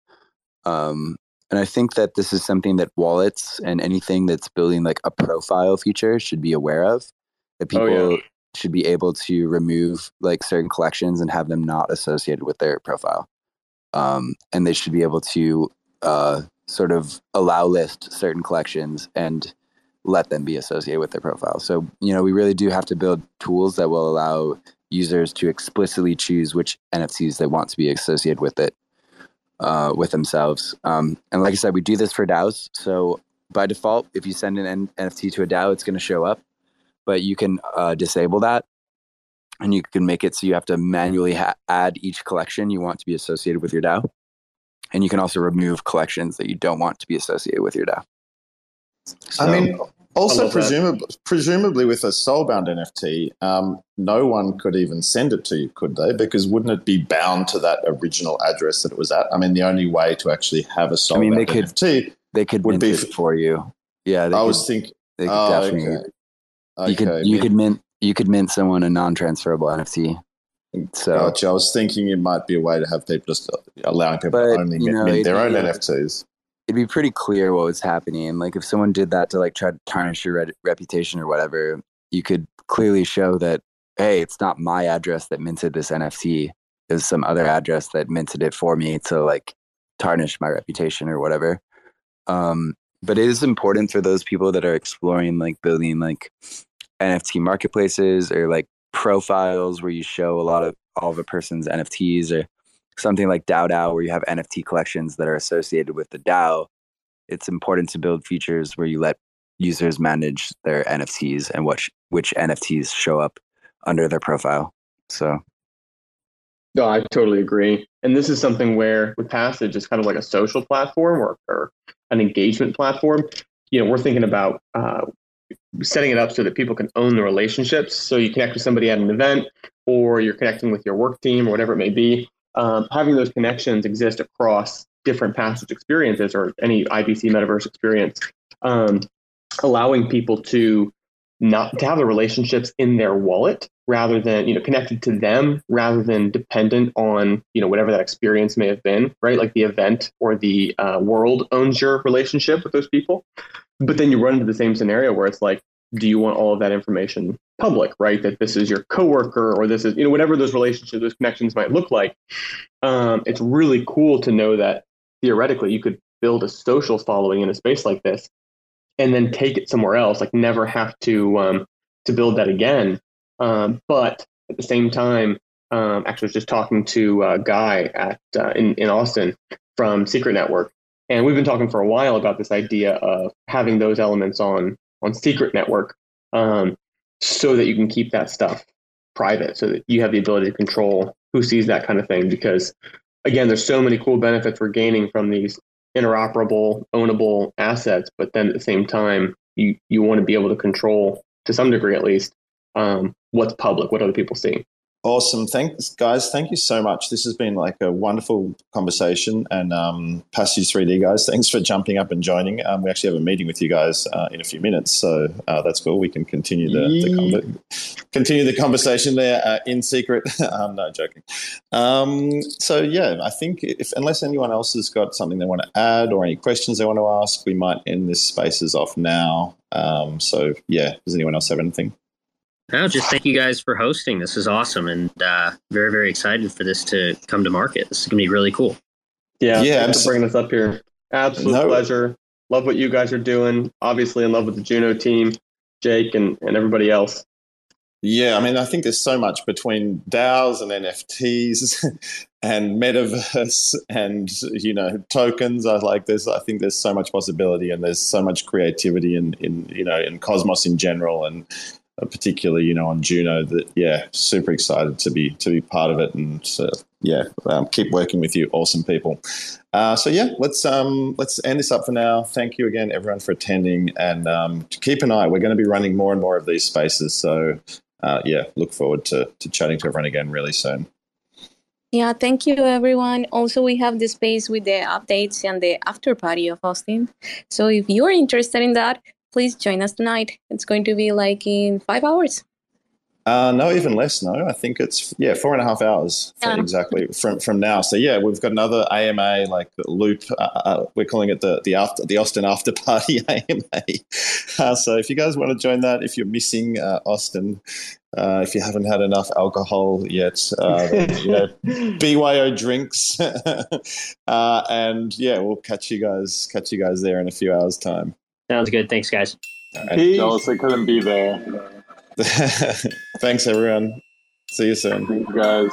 Um, and I think that this is something that wallets and anything that's building like a profile feature should be aware of. That people Oh, yeah. should be able to remove like certain collections and have them not associated with their profile. Um, and they should be able to uh, sort of allow list certain collections and let them be associated with their profile. So, you know, we really do have to build tools that will allow users to explicitly choose which NFTs they want to be associated with it, uh, with themselves. Um, and like I said, we do this for DAOs. So by default, if you send an N- NFT to a DAO, it's going to show up, but you can uh, disable that. And you can make it so you have to manually ha- add each collection you want to be associated with your DAO. And you can also remove collections that you don't want to be associated with your DAO. I mean, also presumably, presumably with a soulbound NFT, um, no one could even send it to you, could they? Because wouldn't it be bound to that original address that it was at? I mean, the only way to actually have a soulbound I mean, they could NFT, they could would mint be it for you. Yeah, they I was thinking, they could oh, definitely. okay. You could you mint- could mint you could mint someone a non-transferable NFT. So, Gotcha. I was thinking it might be a way to have people just allowing people But, to only mint, know, mint their own be- NFTs. It'd be pretty clear what was happening. Like if someone did that to like try to tarnish your re- reputation or whatever, you could clearly show that hey, it's not my address that minted this NFT. Was some other address that minted it for me to like tarnish my reputation or whatever. Um, but it is important for those people that are exploring like building like NFT marketplaces or like profiles where you show a lot of all of a person's NFTs or something like DAO DAO where you have NFT collections that are associated with the DAO. It's important to build features where you let users manage their NFTs and which which NFTs show up under their profile. So No, I totally agree. And this is something where with Passage, it's kind of like a social platform or, or an engagement platform. You know, we're thinking about uh, setting it up so that people can own the relationships. So you connect with somebody at an event, or you're connecting with your work team, or whatever it may be. Um, having those connections exist across different Passage experiences or any IBC metaverse experience, um, allowing people to not to have the relationships in their wallet rather than you know connected to them rather than dependent on you know whatever that experience may have been right? Like the event or the uh, world owns your relationship with those people. But then you run into the same scenario where it's like do you want all of that information public right? That this is your coworker or this is you know whatever those relationships those connections might look like. Um, it's really cool to know that theoretically you could build a social following in a space like this and then take it somewhere else like never have to um, to build that again. Um, but at the same time um, actually was just talking to a guy at uh, in, in austin from secret network and we've been talking for a while about this idea of having those elements on on secret network um, so that you can keep that stuff private so that you have the ability to control who sees that kind of thing because again there's so many cool benefits we're gaining from these interoperable ownable assets but then at the same time you you want to be able to control to some degree at least um, what's public what other people see Awesome. Thanks, guys. Thank you so much. This has been like a wonderful conversation. And um, Passage 3D, guys, thanks for jumping up and joining. Um, we actually have a meeting with you guys uh, in a few minutes. So uh, that's cool. We can continue the, the conver- continue the conversation there uh, in secret. *laughs* I'm not joking. Um, so, yeah, I think if unless anyone else has got something they want to add or any questions they want to ask, we might end this spaces off now. Um, so, yeah, does anyone else have anything? No, just thank you guys for hosting. This is awesome, and uh, very, very excited for this to come to market. This is gonna be really cool. yeah Yeah, thanks abso- for bringing this up here absolute No. pleasure love what you guys are doing obviously in love with the juno team jake and, and everybody else Yeah, I mean, I think there's so much between DAOs and NFTs *laughs* and metaverse and you know tokens i like this i think there's so much possibility and there's so much creativity in in you know in cosmos in general and particularly you know on juno that yeah super excited to be to be part of it and uh, yeah um, keep working with you awesome people. Uh, so yeah let's um let's end this up for now. Thank you again everyone for attending and um, keep an eye. We're going to be running more and more of these spaces. So uh, yeah look forward to, to chatting to everyone again really soon. Yeah, thank you everyone. Also, we have the space with the updates and the after party of Austin. So if you're interested in that, please join us tonight. It's going to be like in five hours. Uh, no, even less. No, I think it's yeah, four and a half hours for Yeah. exactly from from now. So yeah, we've got another AMA like loop. Uh, uh, we're calling it the the after the Austin After Party *laughs* AMA. Uh, so if you guys want to join that, if you're missing uh, Austin, uh, if you haven't had enough alcohol yet, uh, you know, BYO drinks, *laughs* uh, and yeah, we'll catch you guys catch you guys there in a few hours time. Sounds good. Thanks, guys. Jealous I couldn't be there. *laughs* Thanks everyone. See you soon, guys.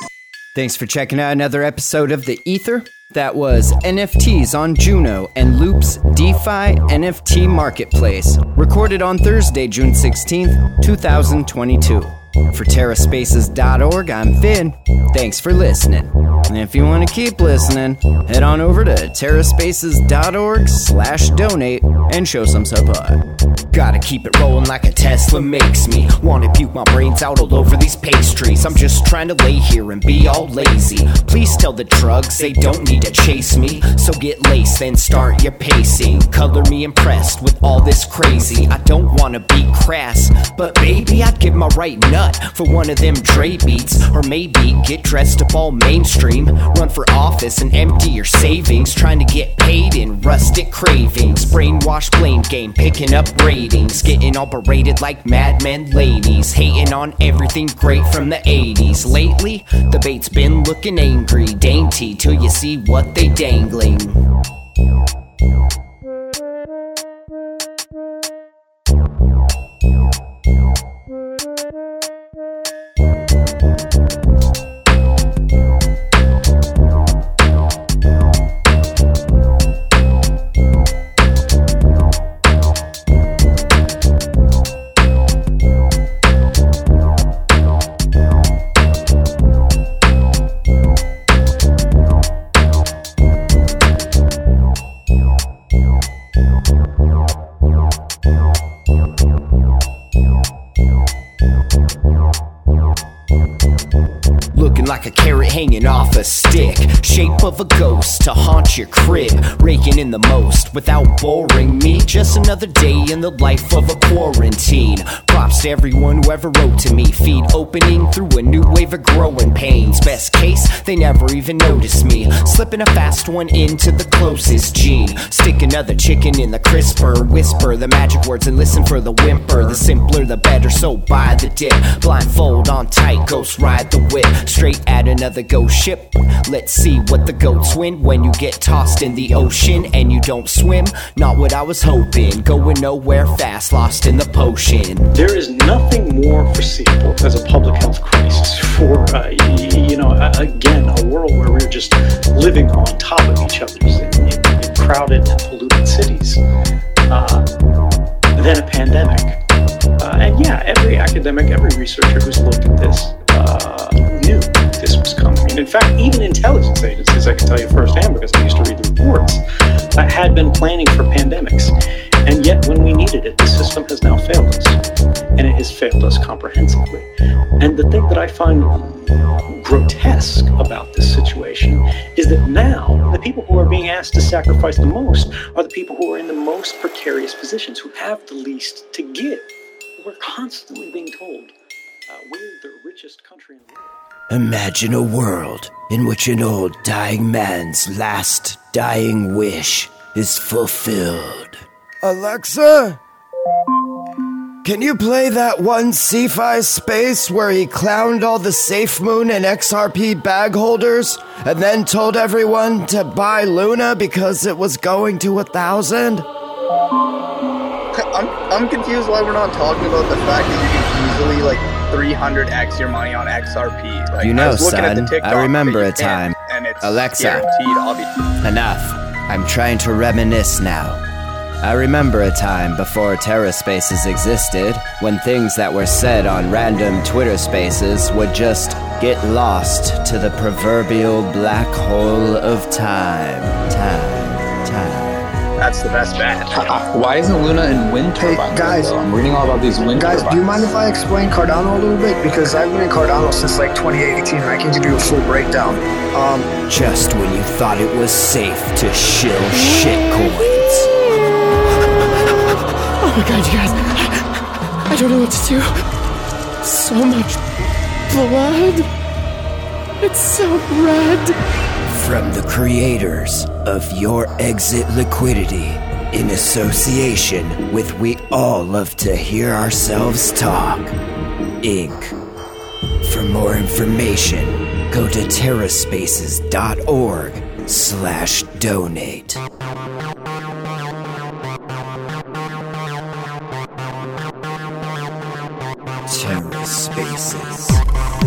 Thanks for checking out another episode of The Ether. That was NFTs on Juno and Loop's DeFi NFT Marketplace, recorded on Thursday, June 16th, 2022. For TerraSpaces.org, I'm Finn. Thanks for listening. And if you want to keep listening, head on over to TerraSpaces.org slash donate and show some support. Gotta keep it rolling like a Tesla makes me. Wanna puke my brains out all over these pastries. I'm just trying to lay here and be all lazy. Please tell the drugs they don't need to chase me. So get laced, and start your pacing. Color me impressed with all this crazy. I don't wanna be crass, but baby, I'd give my right nut for one of them Dre beats. Or maybe get dressed up all mainstream. Run for office and empty your savings. Trying to get paid in rustic cravings. Brainwash blame game, picking up ratings. Getting all berated like madmen ladies. Hating on everything great from the 80s. Lately, the bait's been looking angry, dainty, till you see what they dangling. Looking of a ghost to haunt your crib. Raking in the most without boring me. Just another day in the life of a quarantine. Props to everyone who ever wrote to me. Feed opening through a new wave of growing pains. Best case, they never even notice me. Slipping a fast one into the closest gene. Stick another chicken in the crisper. Whisper the magic words and listen for the whimper. The simpler the better, so buy the dip. Blindfold on tight, ghost ride the whip. Straight at another ghost ship. Let's see what the goats win when you get tossed in the ocean and you don't swim. Not what I was hoping. Going nowhere fast, lost in the potion. There is nothing more foreseeable as a public health crisis for, uh, you know, again, a world where we're just living on top of each other in, in, crowded polluted cities uh, than a pandemic. Uh, and yeah, every academic, every researcher who's looked at this knew this was coming. In fact, even intelligence agencies, I can tell you firsthand because I used to read the reports, uh, had been planning for pandemics. And yet, when we needed it, the system has now failed us. And it has failed us comprehensively. And the thing that I find grotesque about this situation is that now the people who are being asked to sacrifice the most are the people who are in the most precarious positions, who have the least to give. We're constantly being told uh, we're the richest country in the world. Imagine a world in which an old dying man's last dying wish is fulfilled. Alexa, can you play that one CFI space where he clowned all the Safe Moon and XRP bag holders and then told everyone to buy Luna because it was going to a thousand? I'm, I'm confused why we're not talking about the fact that you can easily like 300x your money on XRP. Like, You I know, was looking at the son, I remember a time. and it's Alexa. guaranteed. I'll be Enough. I'm trying to reminisce now. I remember a time before TerraSpaces existed when things that were said on random Twitter spaces would just get lost to the proverbial black hole of time. Time. Time. That's the best bet. Why isn't Luna in wind turbines? guys. though? I'm reading all about these wind Guys, turbines. do you mind if I explain Cardano a little bit? Because I've been in Cardano since like 2018 and I can give you a full breakdown. Um, Just when you thought it was safe to shill shitcoins. *laughs* Oh my god, you guys. I don't know what to do. So much blood. It's so red. From the creators of Your Exit Liquidity, in association with We All Love to Hear Ourselves Talk, Inc. For more information, go to terraspaces.org slash donate. TerraSpaces.